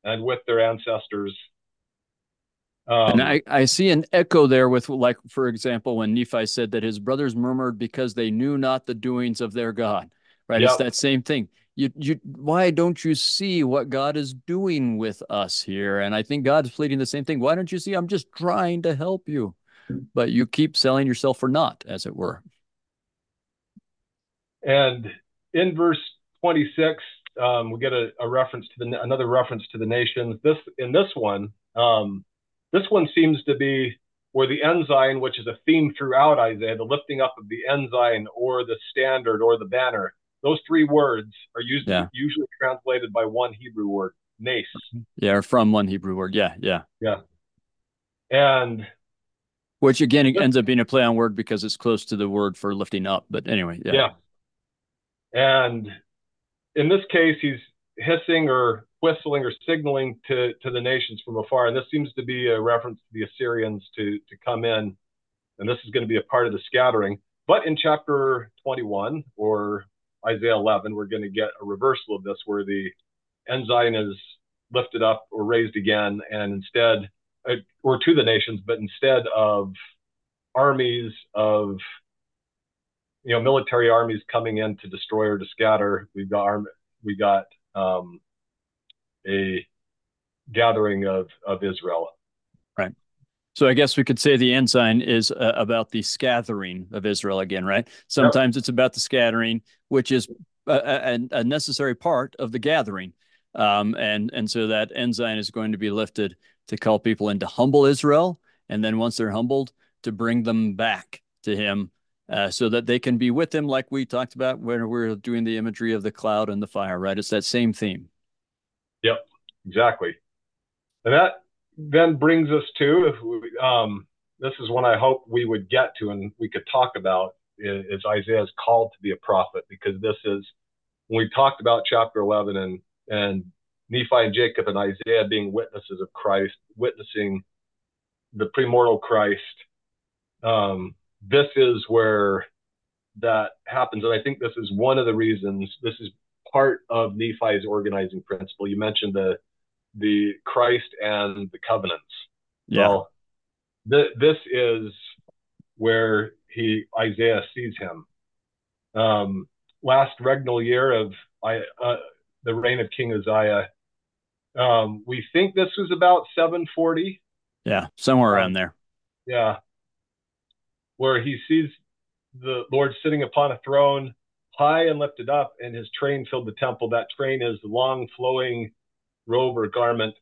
and with their ancestors um, and I, I see an echo there with, like, for example, when Nephi said that his brothers murmured because they knew not the doings of their God, right? Yep. It's that same thing. You, you, why don't you see what God is doing with us here? And I think God's pleading the same thing. Why don't you see? I'm just trying to help you, but you keep selling yourself for naught, as it were. And in verse 26, um, we get a, a, reference to the another reference to the nations. This in this one, um, this one seems to be where the ensign, which is a theme throughout Isaiah, the lifting up of the ensign or the standard or the banner, those three words are used yeah. usually translated by one Hebrew word, nace. Yeah, or from one Hebrew word. Yeah, yeah. Yeah. And which again ends up being a play on word because it's close to the word for lifting up. But anyway, yeah. Yeah. And in this case, he's hissing or whistling or signaling to, to the nations from afar. And this seems to be a reference to the Assyrians to, to come in. And this is going to be a part of the scattering. But in chapter 21 or Isaiah 11, we're going to get a reversal of this where the ensign is lifted up or raised again. And instead, uh, or to the nations, but instead of armies of you know military armies coming in to destroy or to scatter, we've got we got um, a gathering of, of Israel. Right. So I guess we could say the ensign is uh, about the scattering of Israel again, right? Sometimes yep. it's about the scattering, which is a, a, a necessary part of the gathering. Um, and and so that ensign is going to be lifted to call people into humble Israel, and then once they're humbled, to bring them back to Him, uh, so that they can be with Him, like we talked about when we are doing the imagery of the cloud and the fire. Right? It's that same theme. Yep, exactly. And that then brings us to if we, um, this is one I hope we would get to and we could talk about is, is Isaiah's called to be a prophet because this is when we talked about chapter 11 and and Nephi and Jacob and Isaiah being witnesses of Christ, witnessing the premortal Christ. Um, this is where that happens, and I think this is one of the reasons. This is part of Nephi's organizing principle. You mentioned the the Christ and the covenants. Yeah. Well, th- this is where he Isaiah sees him. Um, last regnal year of I, uh, the reign of King Uzziah, um, we think this was about 740. Yeah, somewhere around um, there. Yeah, where he sees the Lord sitting upon a throne, high and lifted up, and his train filled the temple. That train is the long flowing robe or garment.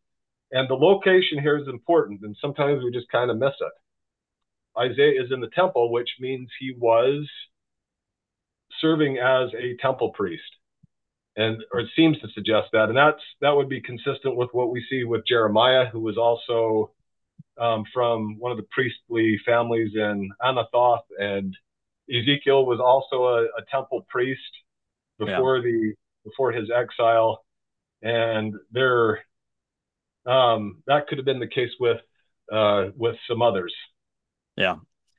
And the location here is important, and sometimes we just kind of miss it. Isaiah is in the temple, which means he was serving as a temple priest. And or it seems to suggest that. And that's that would be consistent with what we see with Jeremiah, who was also um, from one of the priestly families in Anathoth, and Ezekiel was also a, a temple priest before yeah. the before his exile, and there um, that could have been the case with uh, with some others. Yeah,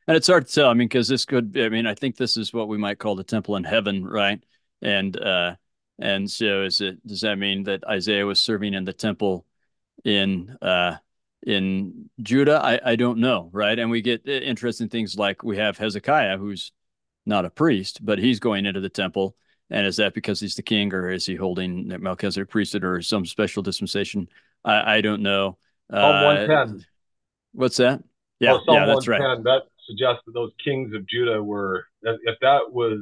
and it's hard to tell. I mean, because this could. I mean, I think this is what we might call the temple in heaven, right? And uh, and so is it? Does that mean that Isaiah was serving in the temple in uh, in Judah? I I don't know, right? And we get interesting things like we have Hezekiah, who's not a priest, but he's going into the temple. And is that because he's the king, or is he holding Melchizedek priesthood, or some special dispensation? I, I don't know. Psalm uh, 110. What's that? Yeah, oh, yeah, that's right. That suggests that those kings of Judah were, if that was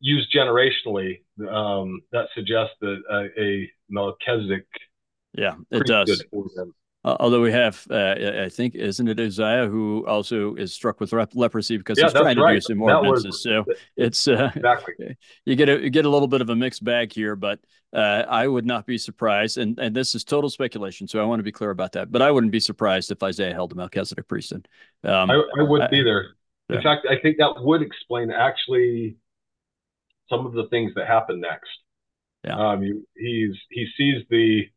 used generationally, um, that suggests that a, a Melchizedek. Yeah, it does. Uh, although we have, uh, I think, isn't it Uzziah who also is struck with leprosy because yeah, he's trying to right. do some ordinances. So it's uh, exactly [laughs] you get a you get a little bit of a mixed bag here, but uh, I would not be surprised, and and this is total speculation, so I want to be clear about that. But I wouldn't be surprised if Isaiah held a Melchizedek priesthood. Um, I, I, wouldn't I, either. In yeah. fact, I think that would explain actually some of the things that happen next. Yeah. Um, he's he sees the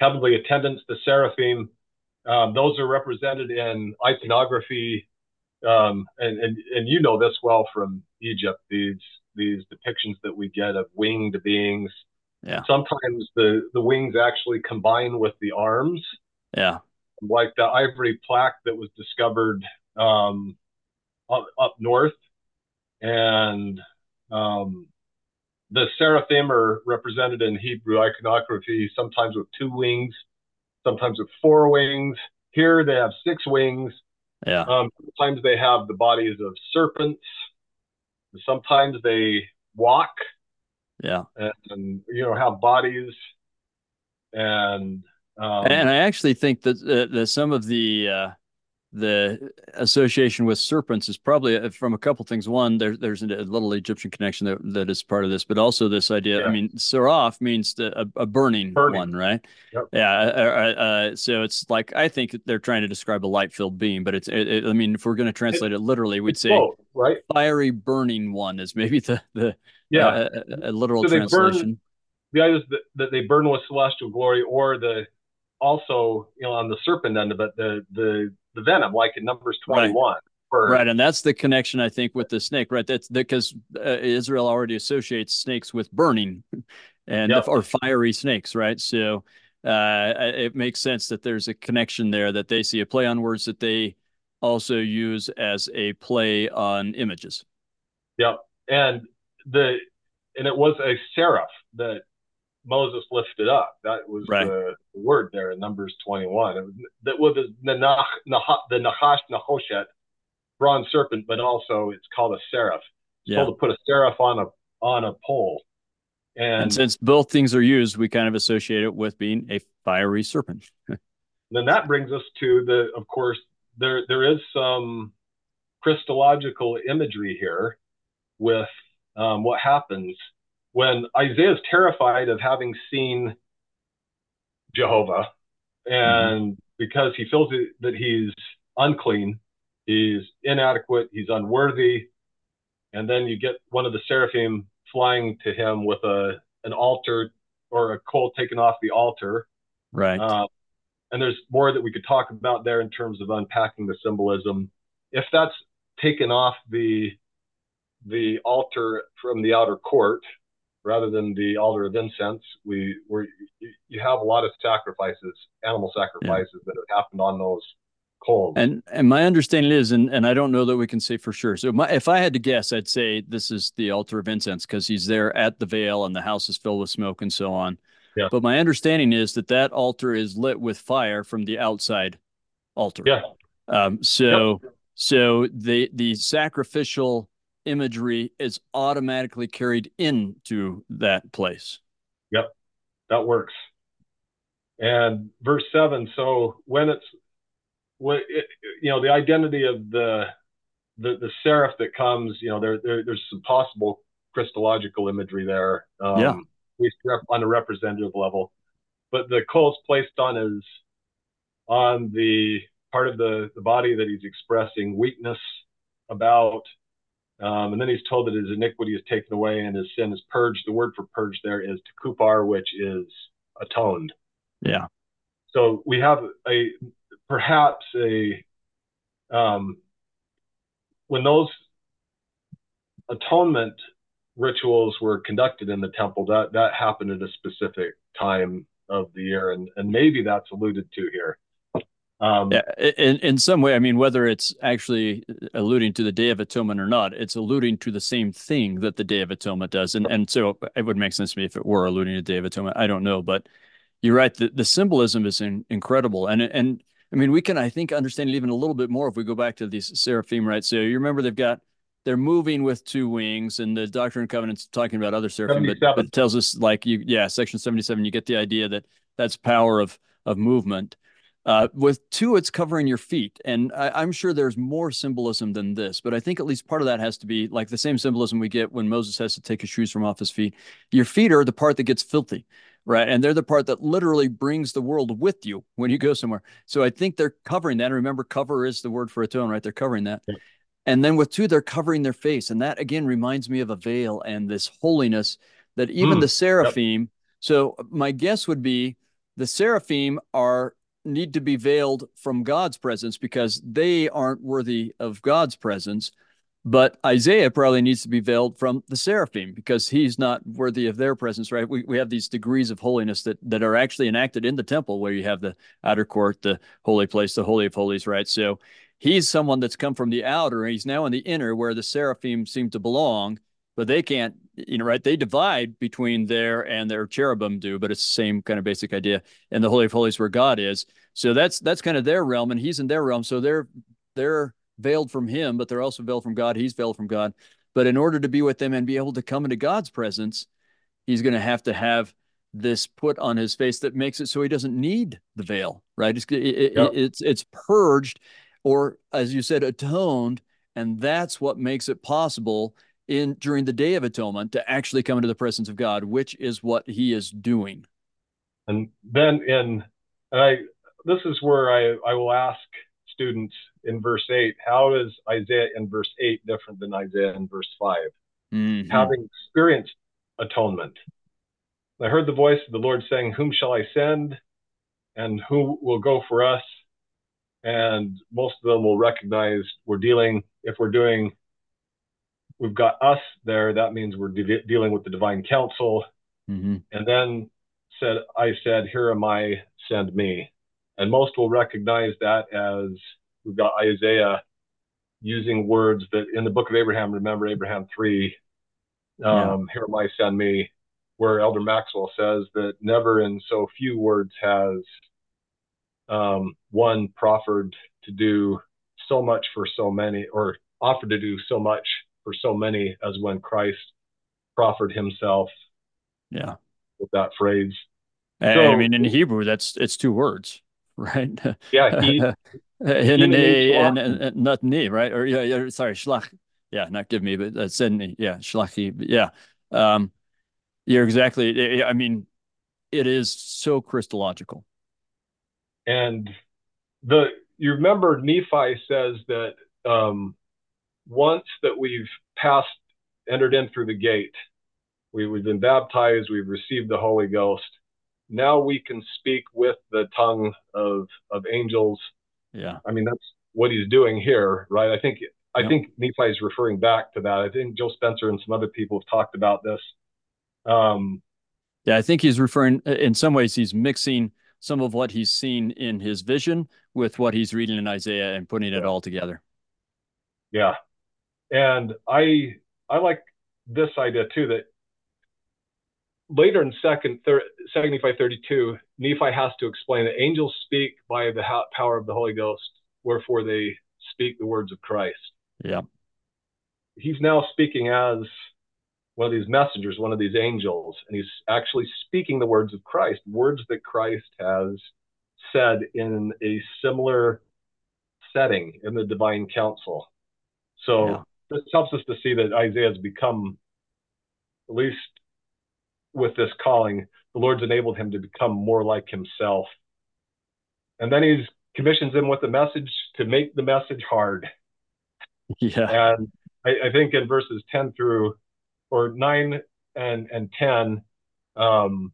heavenly attendants, the seraphim. Um, those are represented in iconography, um, and, and and you know this well from Egypt. These these depictions that we get of winged beings. Yeah. Sometimes the the wings actually combine with the arms. Yeah. Like the ivory plaque that was discovered um, up, up north, and um, the seraphim are represented in Hebrew iconography, sometimes with two wings, sometimes with four wings. Here they have six wings. Yeah. Um, sometimes they have the bodies of serpents. Sometimes they walk. Yeah. And, and you know have bodies. And um, and I actually think that, uh, that some of the uh, the association with serpents is probably uh, from a couple things. One, there, there's a little Egyptian connection that, that is part of this, but also this idea. Yeah. I mean, seraph means the, a, a burning, burning, one, right? Yep. Yeah. Uh, uh, uh, so it's like I think they're trying to describe a light-filled beam, but it's. It, it, I mean, if we're going to translate it, it literally, we'd say both, right? Fiery burning one is maybe the the yeah uh, a, a, literal so translation. Burn, the idea is that, that they burn with celestial glory, or the also you know on the serpent end of it, the the the venom, like in Numbers 21. Right. Right, and that's the connection I think with the snake, right? That's because uh, Israel already associates snakes with burning, [laughs] and yep. or fiery snakes, right? So uh, it makes sense that there's a connection there that they see a play on words that they also use as a play on images. Yep, and the and it was a seraph that Moses lifted up. That was right. the, word there in Numbers 21. Was, that was the, nah, nah, the Nahash Nahoshet, bronze serpent, but also it's called a seraph. It's yeah. called to put a seraph on a on a pole. And, and, since both things are used, we kind of associate it with being a fiery serpent. [laughs] then that brings us to the, of course, there there is some Christological imagery here with um, what happens when Isaiah is terrified of having seen Jehovah, and mm-hmm. because he feels that he's unclean, he's inadequate, he's unworthy, and then you get one of the seraphim flying to him with a an altar or a coal taken off the altar. Right. Uh, and there's more that we could talk about there in terms of unpacking the symbolism. If that's taken off the the altar from the outer court rather than the altar of incense. We were you have a lot of sacrifices, animal sacrifices yeah. that have happened on those coals. And and my understanding is, and, and I don't know that we can say for sure. So my, if I had to guess, I'd say this is the altar of incense because he's there at the veil and the house is filled with smoke and so on. Yeah. But my understanding is that that altar is lit with fire from the outside altar. Yeah. Um, so yep. so the the sacrificial imagery is automatically carried into that place. Yep, that works. And verse seven. So when it's when it, you know the identity of the the the seraph that comes, you know, there, there there's some possible Christological imagery there. Um, yeah. On a representative level, but the coal is placed on his on the part of the the body that he's expressing weakness about um, and then he's told that his iniquity is taken away and his sin is purged. The word for purged there is kupar, which is atoned. Yeah. So we have a perhaps a um, when those atonement rituals were conducted in the temple, that that happened at a specific time of the year, and and maybe that's alluded to here. Um, yeah, in in some way, I mean, whether it's actually alluding to the Day of Atonement or not, it's alluding to the same thing that the Day of Atonement does, and and so it would make sense to me if it were alluding to the Day of Atonement. I don't know, but you're right. The the symbolism is in, incredible, and and I mean, we can I think understand it even a little bit more if we go back to these seraphim, right? So you remember they've got they're moving with two wings, and the Doctrine and Covenants talking about other seraphim, but, but it tells us like you, yeah, section seventy seven, you get the idea that that's power of of movement. Uh, with two, it's covering your feet. And I, am sure there's more symbolism than this, but I think at least part of that has to be like the same symbolism we get when Moses has to take his shoes from off his feet. Your feet are the part that gets filthy, right? And they're the part that literally brings the world with you when you go somewhere. So I think they're covering that. And remember, cover is the word for atone, right? They're covering that. Yeah. And then with two, they're covering their face. And that again reminds me of a veil and this holiness that even mm. the seraphim. Yep. So my guess would be the seraphim are need to be veiled from God's presence because they aren't worthy of God's presence. But Isaiah probably needs to be veiled from the seraphim because he's not worthy of their presence, right? We, we have these degrees of holiness that, that are actually enacted in the temple where you have the outer court, the holy place, the holy of holies, right? So he's someone that's come from the outer and he's now in the inner where the seraphim seem to belong but they can't you know right they divide between there and their cherubim do but it's the same kind of basic idea and the holy of holies where god is. So that's that's kind of their realm and he's in their realm. So they're they're veiled from him but they're also veiled from god. He's veiled from god. But in order to be with them and be able to come into god's presence he's going to have to have this put on his face that makes it so he doesn't need the veil right? It's it, yep. it's it's purged or as you said atoned and that's what makes it possible in during the day of atonement to actually come into the presence of God, which is what he is doing. And then in and I this is where I, I will ask students in verse 8, how is Isaiah in verse 8 different than Isaiah in verse 5? Mm-hmm. Having experienced atonement. I heard the voice of the Lord saying, Whom shall I send? And who will go for us? And most of them will recognize we're dealing, if we're doing we've got us there. That means we're de- dealing with the divine council. Mm-hmm. And then said, I said, Here am I, send me. And most will recognize that as we've got Isaiah using words that in the book of Abraham, remember Abraham 3, um, yeah. Here am I, send me, where Elder Maxwell says that never in so few words has um, one proffered to do so much for so many, or offered to do so much for so many as when Christ proffered himself. Yeah. With that phrase. And, so, I mean, in Hebrew, that's it's two words, [laughs] right? Yeah. [laughs] He, and, and, and, not me, right? Or yeah, yeah, sorry, shlach. Yeah, not give me, but uh, send me. Yeah, shlachi. Yeah. Um, you're exactly. I mean, it is so Christological. And the you remember Nephi says that um, once that we've passed, entered in through the gate, we, we've been baptized, we've received the Holy Ghost. Now we can speak with the tongue of of angels. Yeah. I mean, that's what he's doing here, right? I think I yep. think Nephi is referring back to that. I think Joe Spencer and some other people have talked about this. Um, yeah, I think he's referring, in some ways, he's mixing some of what he's seen in his vision with what he's reading in Isaiah and putting it all together. Yeah. And I I like this idea too that later in second second Nephi 32, Nephi has to explain that angels speak by the power of the Holy Ghost, wherefore they speak the words of Christ. Yeah. He's now speaking as one of these messengers, one of these angels, and he's actually speaking the words of Christ, words that Christ has said in a similar setting in the divine council. So yeah. This helps us to see that Isaiah has become, at least with this calling, the Lord's enabled him to become more like himself. And then he's commissions him with a message to make the message hard. [laughs] Yeah. And I, I think in verses 10 through or 9 and, and 10, um,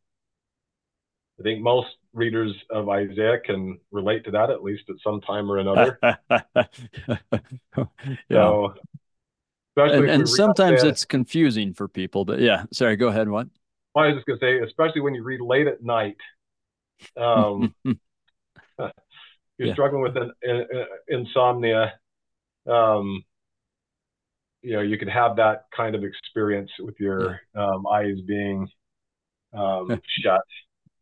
I think most readers of Isaiah can relate to that at least at some time or another. [laughs] yeah. So, and, and sometimes it's confusing for people, but yeah, sorry, go ahead. What? I was just going to say, especially when you read late at night, um, [laughs] [laughs] you're yeah. struggling with an, an, an insomnia. Um, you know, you could have that kind of experience with your yeah. um, eyes being um, [laughs] shut.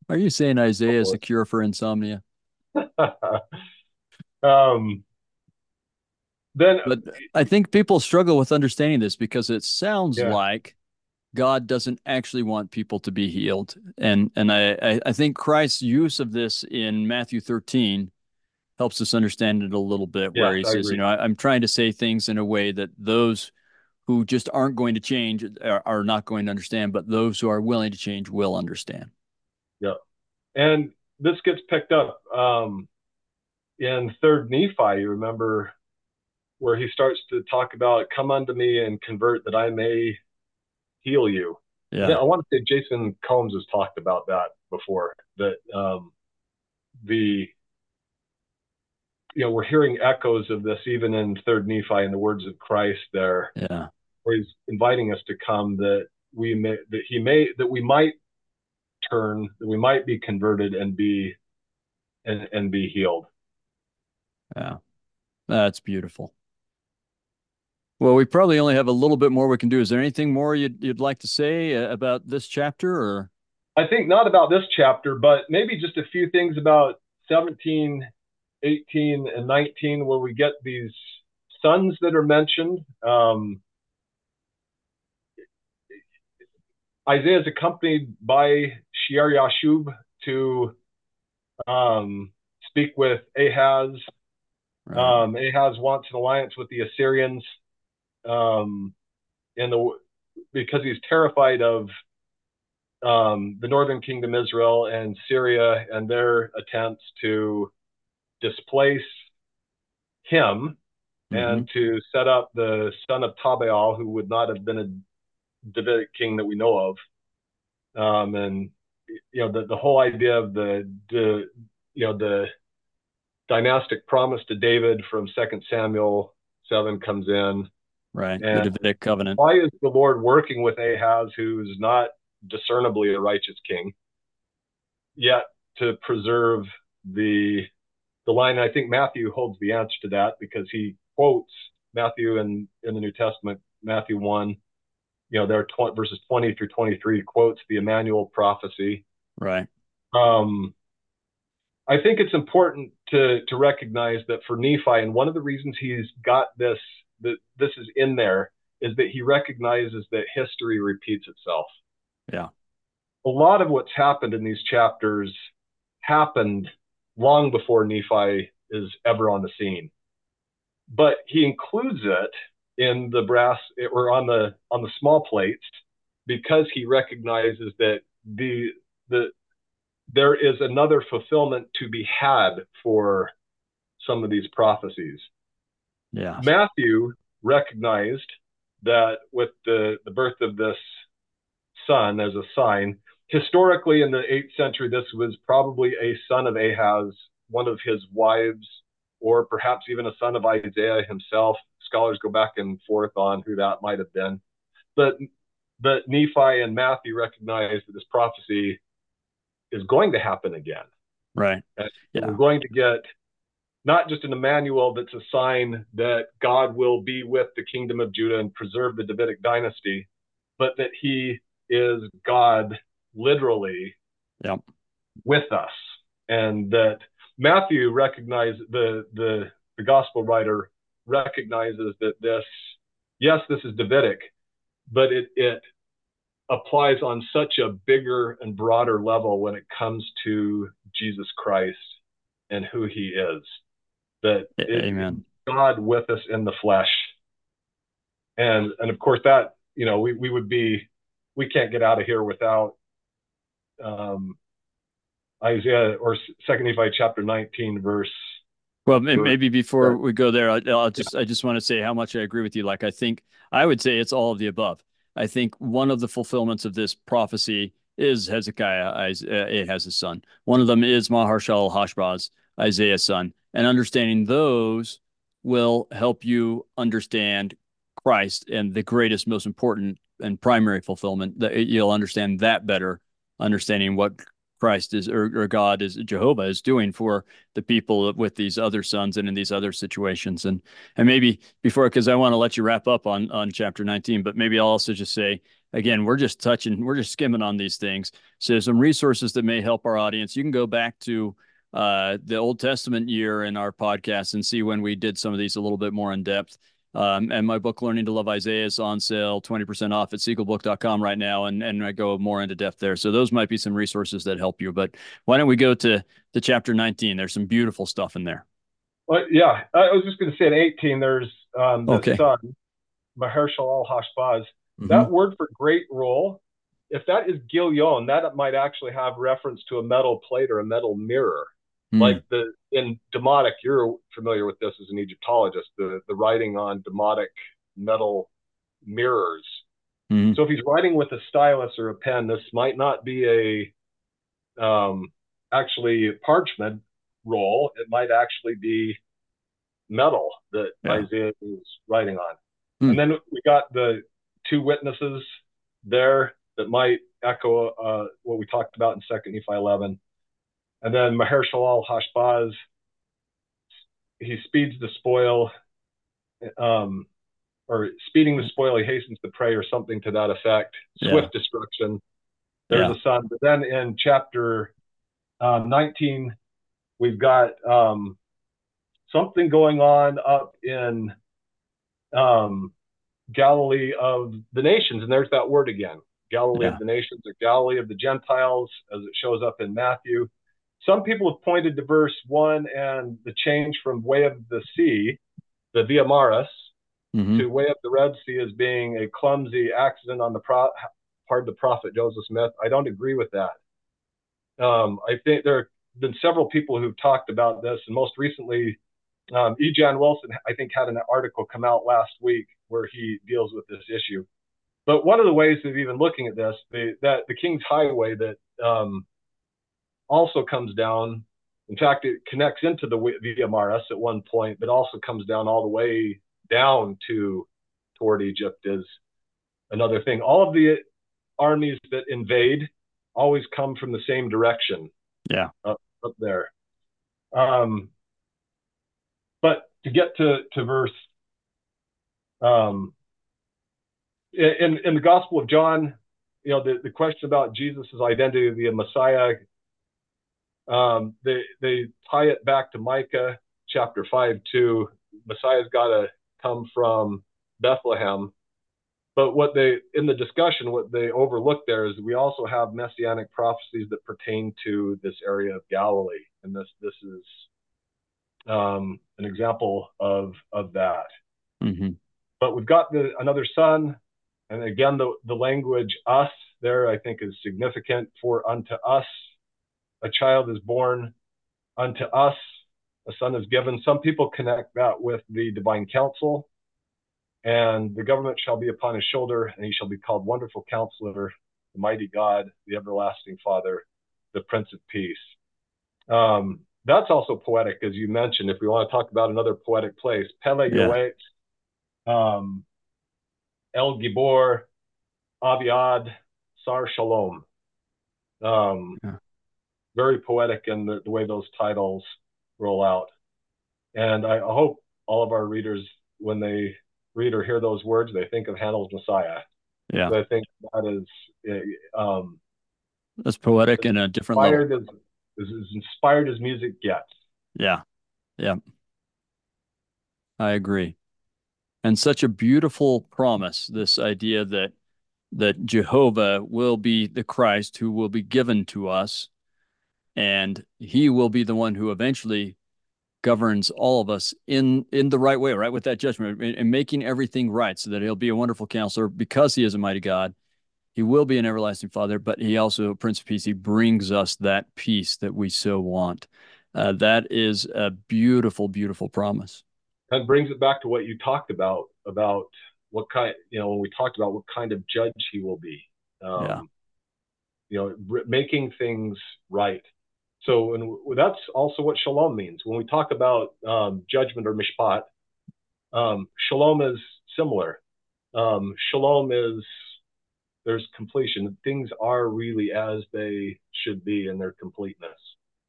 Are you saying Isaiah is a cure for insomnia? um, then, but I think people struggle with understanding this because it sounds yeah. like God doesn't actually want people to be healed, and and I I think Christ's use of this in Matthew 13 helps us understand it a little bit. Yeah, where he I says, agree. you know, I, am trying to say things in a way that those who just aren't going to change are, are not going to understand, but those who are willing to change will understand. Yeah. And this gets picked up um, in Third Nephi. You remember where he starts to talk about, "Come unto me and convert, that I may heal you." Yeah. I want to say Jason Combs has talked about that before. That um, the you know we're hearing echoes of this even in Third Nephi in the words of Christ there. Yeah. Where he's inviting us to come that we may that he may that we might turn that we might be converted and be and, and be healed yeah that's beautiful well we probably only have a little bit more we can do is there anything more you'd, you'd like to say uh, about this chapter or i think not about this chapter but maybe just a few things about 17 18 and 19 where we get these sons that are mentioned um, Isaiah is accompanied by Shear Yashub to um, speak with Ahaz. Right. Um, Ahaz wants an alliance with the Assyrians, um, and the because he's terrified of um, the northern kingdom Israel and Syria and their attempts to displace him mm-hmm. and to set up the son of Tabbaal, who would not have been a Davidic king that we know of. Um, and you know the the whole idea of the the you know the dynastic promise to David from Second Samuel seven comes in. Right, and the Davidic covenant. Why is the Lord working with Ahaz, who's not discernibly a righteous king, yet to preserve the the line? I think Matthew holds the answer to that because he quotes Matthew in in the New Testament, Matthew one, you know, there are 20, verses 20 through 23 quotes the Emmanuel prophecy. Right. Um, I think it's important to to recognize that for Nephi, and one of the reasons he's got this that this is in there is that he recognizes that history repeats itself. Yeah. A lot of what's happened in these chapters happened long before Nephi is ever on the scene. But he includes it in the brass or on the on the small plates because he recognizes that the the there is another fulfillment to be had for some of these prophecies. Yeah. Matthew recognized that with the, the birth of this son as a sign, historically in the 8th century, this was probably a son of Ahaz, one of his wives or perhaps even a son of Isaiah himself. Scholars go back and forth on who that might have been. But but Nephi and Matthew recognize that this prophecy is going to happen again. Right. And yeah. We're going to get not just an Emmanuel that's a sign that God will be with the kingdom of Judah and preserve the Davidic dynasty, but that he is God literally yep. with us. And that Matthew recognized the the the gospel writer recognizes that this yes, this is Davidic, but it it applies on such a bigger and broader level when it comes to Jesus Christ and who he is. That Amen. God with us in the flesh. And and of course that, you know, we, we would be we can't get out of here without um Isaiah or Second Nephi chapter 19 verse well, maybe before we go there, I'll just I just want to say how much I agree with you. Like I think I would say it's all of the above. I think one of the fulfillments of this prophecy is Hezekiah, Ahaz's son. One of them is Maher-shalal Hashbaz, Isaiah's son. And understanding those will help you understand Christ and the greatest, most important, and primary fulfillment. That you'll understand that better, understanding what Christ is or, or, God is Jehovah is doing for the people with these other sons and in these other situations. And and maybe before because I want to let you wrap up on on chapter 19, but maybe I'll also just say again, we're just touching, we're just skimming on these things. So some resources that may help our audience. You can go back to uh, the Old Testament year in our podcast and see when we did some of these a little bit more in depth. Um, and my book, Learning to Love Isaiah, is on sale, 20% off at seagullbook.com right now. And, and I go more into depth there. So those might be some resources that help you. But why don't we go to, to chapter 19? There's some beautiful stuff in there. Well, yeah, I was just going to say at 18, there's um, the okay. son, Maher-shalal Hashbaz. Mm-hmm. That word for great roll, if that is Gilion, that might actually have reference to a metal plate or a metal mirror. Mm. Like the in Demotic, you're familiar with this as an Egyptologist, the, the writing on Demotic metal mirrors. Mm. So if he's writing with a stylus or a pen, this might not be a um, actually parchment roll. It might actually be metal that yeah. Isaiah is writing on. Mm. And then we got the two witnesses there that might echo uh, what we talked about in Second Nephi 11. And then Maher-shalal Hashbaz, he speeds the spoil, um, or speeding the spoil, he hastens the prey, or something to that effect. Swift yeah. destruction. There's yeah. the sun. But then in chapter um, 19, we've got um, something going on up in um, Galilee of the nations, and there's that word again. Galilee yeah. of the nations or Galilee of the Gentiles, as it shows up in Matthew some people have pointed to verse one and the change from way of the sea, the Via Maris, mm-hmm. to way of the Red Sea as being a clumsy accident on the pro- part of the prophet Joseph Smith. I don't agree with that. Um, I think there have been several people who've talked about this, and most recently, um, E. Jan Wilson, I think, had an article come out last week where he deals with this issue. But one of the ways of even looking at this, the, that the King's Highway that um, also comes down. In fact, it connects into the Via Maris at one point, but also comes down all the way down to toward Egypt is another thing. All of the armies that invade always come from the same direction. Yeah, up, up there. Um, but to get to to verse, um, in in the Gospel of John, you know, the, the question about Jesus' identity, the Messiah, um, they they tie it back to Micah chapter five too. Messiah's got to come from Bethlehem. But what they in the discussion, what they overlook there is we also have messianic prophecies that pertain to this area of Galilee, and this this is um, an example of of that. Mm-hmm. But we've got the another son, and again the the language us there I think is significant for unto us a child is born unto us, a son is given. Some people connect that with the divine counsel, and the government shall be upon his shoulder, and he shall be called Wonderful Counselor, the Mighty God, the Everlasting Father, the Prince of Peace. Um, that's also poetic, as you mentioned. If we want to talk about another poetic place, Pele yeah. um, El Gibor, Aviad, Sar Shalom. Um, yeah. Very poetic in the, the, way those titles roll out. And I hope all of our readers, when they read or hear those words, they think of Handel's Messiah. Yeah. I think that is um, that's poetic in a different level. As, as, as inspired as music gets. Yeah. Yeah. I agree. And such a beautiful promise, this idea that that Jehovah will be the Christ who will be given to us and he will be the one who eventually governs all of us in in the right way right with that judgment and making everything right so that he'll be a wonderful counselor. Because he is a mighty god he will be an everlasting father but he also prince of peace he brings us that peace that we so want. Uh, that is a beautiful beautiful promise. That brings it back to what you talked about about what kind you know when we talked about what kind of judge he will be um, yeah. you know making things right so, and that's also what shalom means. When we talk about um, judgment or mishpat, um, shalom is similar. Um, shalom is there's completion. Things are really as they should be in their completeness.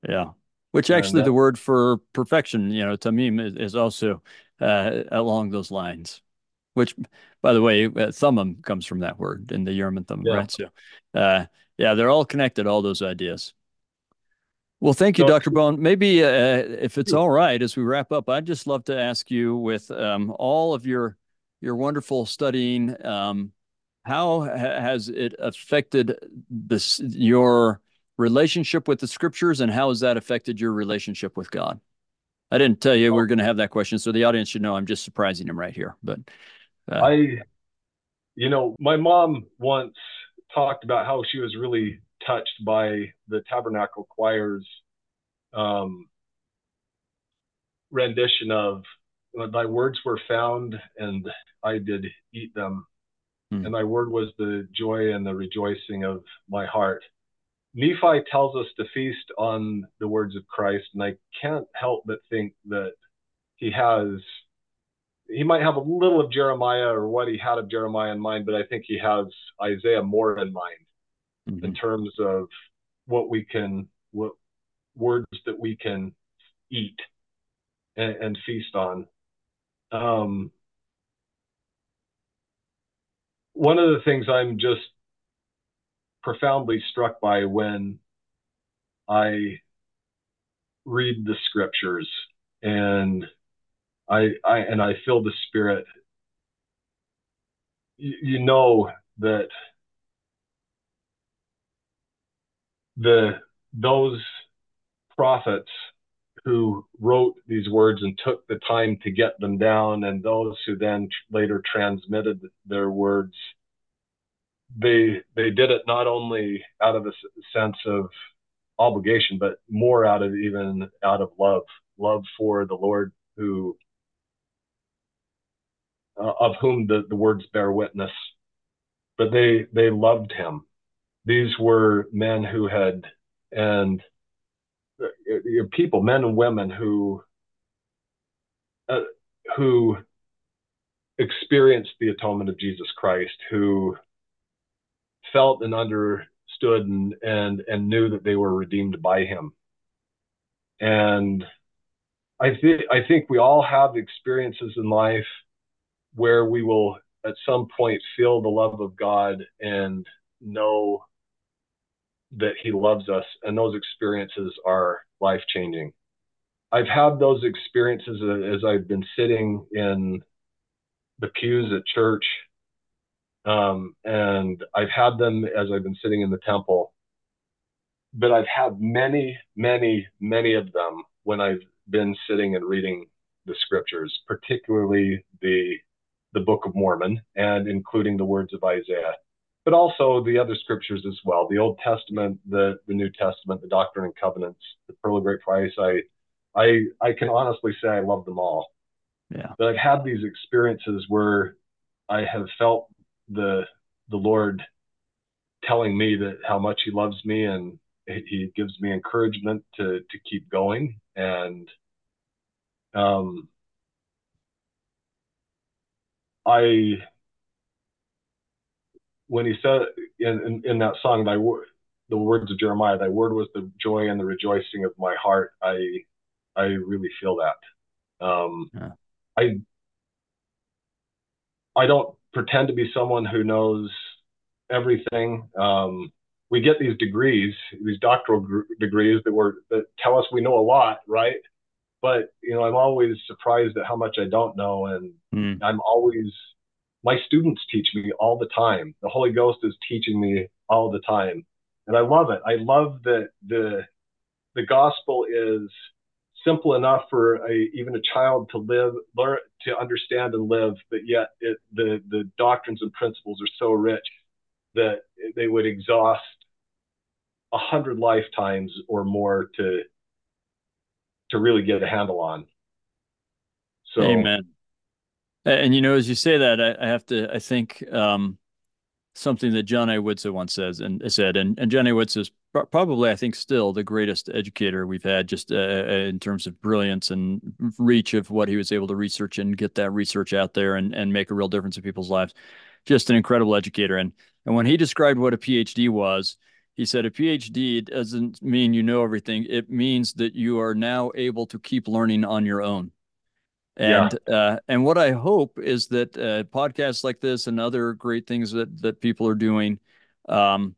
Yeah. Which actually, that, the word for perfection, you know, tamim is, is also uh, along those lines. Which, by the way, uh, thummim comes from that word in the Urim and Thummim, yeah. right? So, uh, yeah, they're all connected. All those ideas. Well, thank you, Dr. Bowen. Maybe uh, if it's all right, as we wrap up, I'd just love to ask you, with um, all of your your wonderful studying, um, how ha- has it affected this your relationship with the scriptures, and how has that affected your relationship with God? I didn't tell you we are going to have that question, so the audience should know I'm just surprising him right here. But uh, I, you know, my mom once talked about how she was really touched by the Tabernacle Choir's um, rendition of "Thy words were found, and I did eat them, hmm. and Thy word was the joy and the rejoicing of my heart." Nephi tells us to feast on the words of Christ, and I can't help but think that he has he might have a little of Jeremiah or what he had of Jeremiah in mind, but I think he has Isaiah more in mind mm-hmm. in terms of what we can what words that we can eat and, and feast on um, one of the things i'm just profoundly struck by when i read the scriptures and i i and i feel the spirit you, you know that the those prophets who wrote these words and took the time to get them down and those who then later transmitted their words they they did it not only out of a sense of obligation but more out of even out of love love for the lord who uh, of whom the, the words bear witness. But they they loved him these were men who had and uh, people, men and women who uh, who experienced the atonement of Jesus Christ, who felt and understood and and and knew that they were redeemed by Him. And I think I think we all have experiences in life where we will at some point feel the love of God and know that he loves us and those experiences are life changing i've had those experiences as i've been sitting in the pews at church um, and i've had them as i've been sitting in the temple. But i've had many many many of them when i've been sitting and reading the scriptures particularly the the book of mormon and including the words of isaiah but also the other scriptures as well the old testament the the new testament the doctrine and covenants the pearl of great price. I i i can honestly say i love them all. Yeah. But i've had these experiences where i have felt the the lord telling me that how much he loves me and he gives me encouragement to to keep going. And um I when he said in, in, in that song, thy word, the words of Jeremiah, thy word was the joy and the rejoicing of my heart. I, I really feel that. Um, yeah. I, I don't pretend to be someone who knows everything. Um, we get these degrees, these doctoral gr- degrees that were that tell us we know a lot, right? But you know, I'm always surprised at how much I don't know, and mm. I'm always my students teach me all the time. The Holy Ghost is teaching me all the time. And I love it. I love that the the gospel is simple enough for a, even a child to live, learn to understand and live, but yet it, the the doctrines and principles are so rich that they would exhaust a hundred lifetimes or more to to really get a handle on. So, Amen. And you know, as you say that, I, I have to. I think um, something that John Iwitsa once says and said, and, and John Iwitsa is pr- probably, I think, still the greatest educator we've had, just uh, uh, in terms of brilliance and reach of what he was able to research and get that research out there and and make a real difference in people's lives. Just an incredible educator. And and when he described what a PhD was, he said a PhD doesn't mean you know everything. It means that you are now able to keep learning on your own. And yeah. uh, and what I hope is that uh, podcasts like this and other great things that that people are doing, um,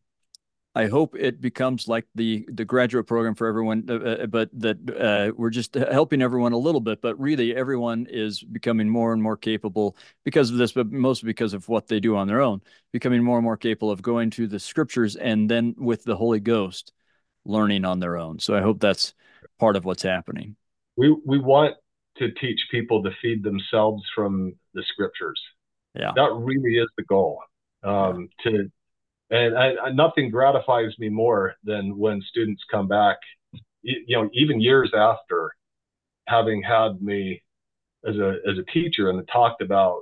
I hope it becomes like the the graduate program for everyone, uh, uh but that uh, we're just helping everyone a little bit. But really, everyone is becoming more and more capable because of this, but mostly because of what they do on their own, becoming more and more capable of going to the scriptures and then with the Holy Ghost, learning on their own. So I hope that's part of what's happening. We we want to teach people to feed themselves from the scriptures. Yeah, that really is the goal. Um. To and I, I, nothing gratifies me more than when students come back, you, you know, even years after having had me as a as a teacher and talked about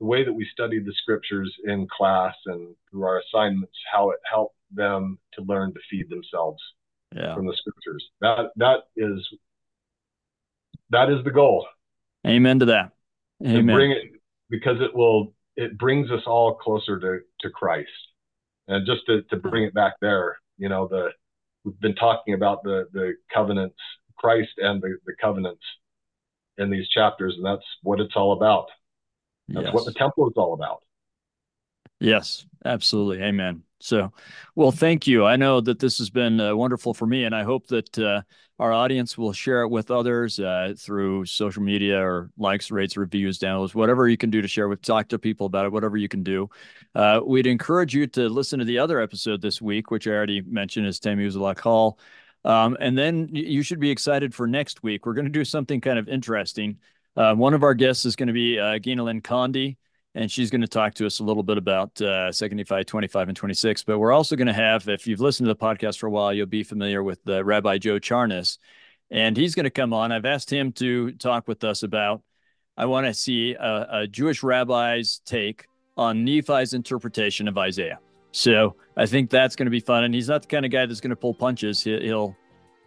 the way that we studied the scriptures in class and through our assignments, how it helped them to learn to feed themselves yeah. from the scriptures. That that is that is the goal. Amen to that. Amen. bring it because it will it brings us all closer to to Christ. And just to, to bring it back there, you know, the we've been talking about the the covenants, Christ and the, the covenants in these chapters, and that's what it's all about. That's yes. what the temple is all about. Yes, absolutely. Amen. So, well, thank you. I know that this has been uh, wonderful for me, and I hope that uh, our audience will share it with others uh, through social media or likes, rates, reviews, downloads, whatever you can do to share with, talk to people about it, whatever you can do. Uh, we'd encourage you to listen to the other episode this week, which I already mentioned is Tammuz Hall. Um, and then you should be excited for next week. We're going to do something kind of interesting. Uh, one of our guests is going to be uh, Gina Lynn Condi and she's going to talk to us a little bit about uh, 75, 25, and 26. But we're also going to have, if you've listened to the podcast for a while, you'll be familiar with uh, Rabbi Joe Charnas, and he's going to come on. I've asked him to talk with us about. I want to see a, a Jewish rabbi's take on Nephi's interpretation of Isaiah. So I think that's going to be fun. And he's not the kind of guy that's going to pull punches. He, will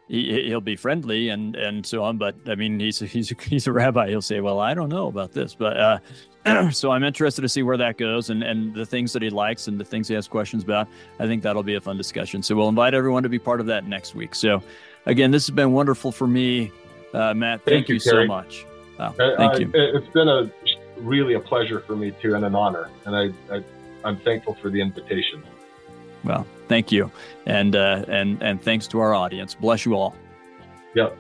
he, he'll be friendly and and so on. But I mean, he's he's he's a rabbi. He'll say, "Well, I don't know about this," but uh, [clears throat] so I'm interested to see where that goes and and the things that he likes and the things he has questions about. I think that'll be a fun discussion. So we'll invite everyone to be part of that next week. So again, this has been wonderful for me, uh, Matt. Thank, thank you, you so much. Wow, uh, thank you. It's been a really a pleasure for me too, and an honor. And I, I I'm thankful for the invitation. Well, thank you, and uh, and and thanks to our audience. Bless you all. Yep.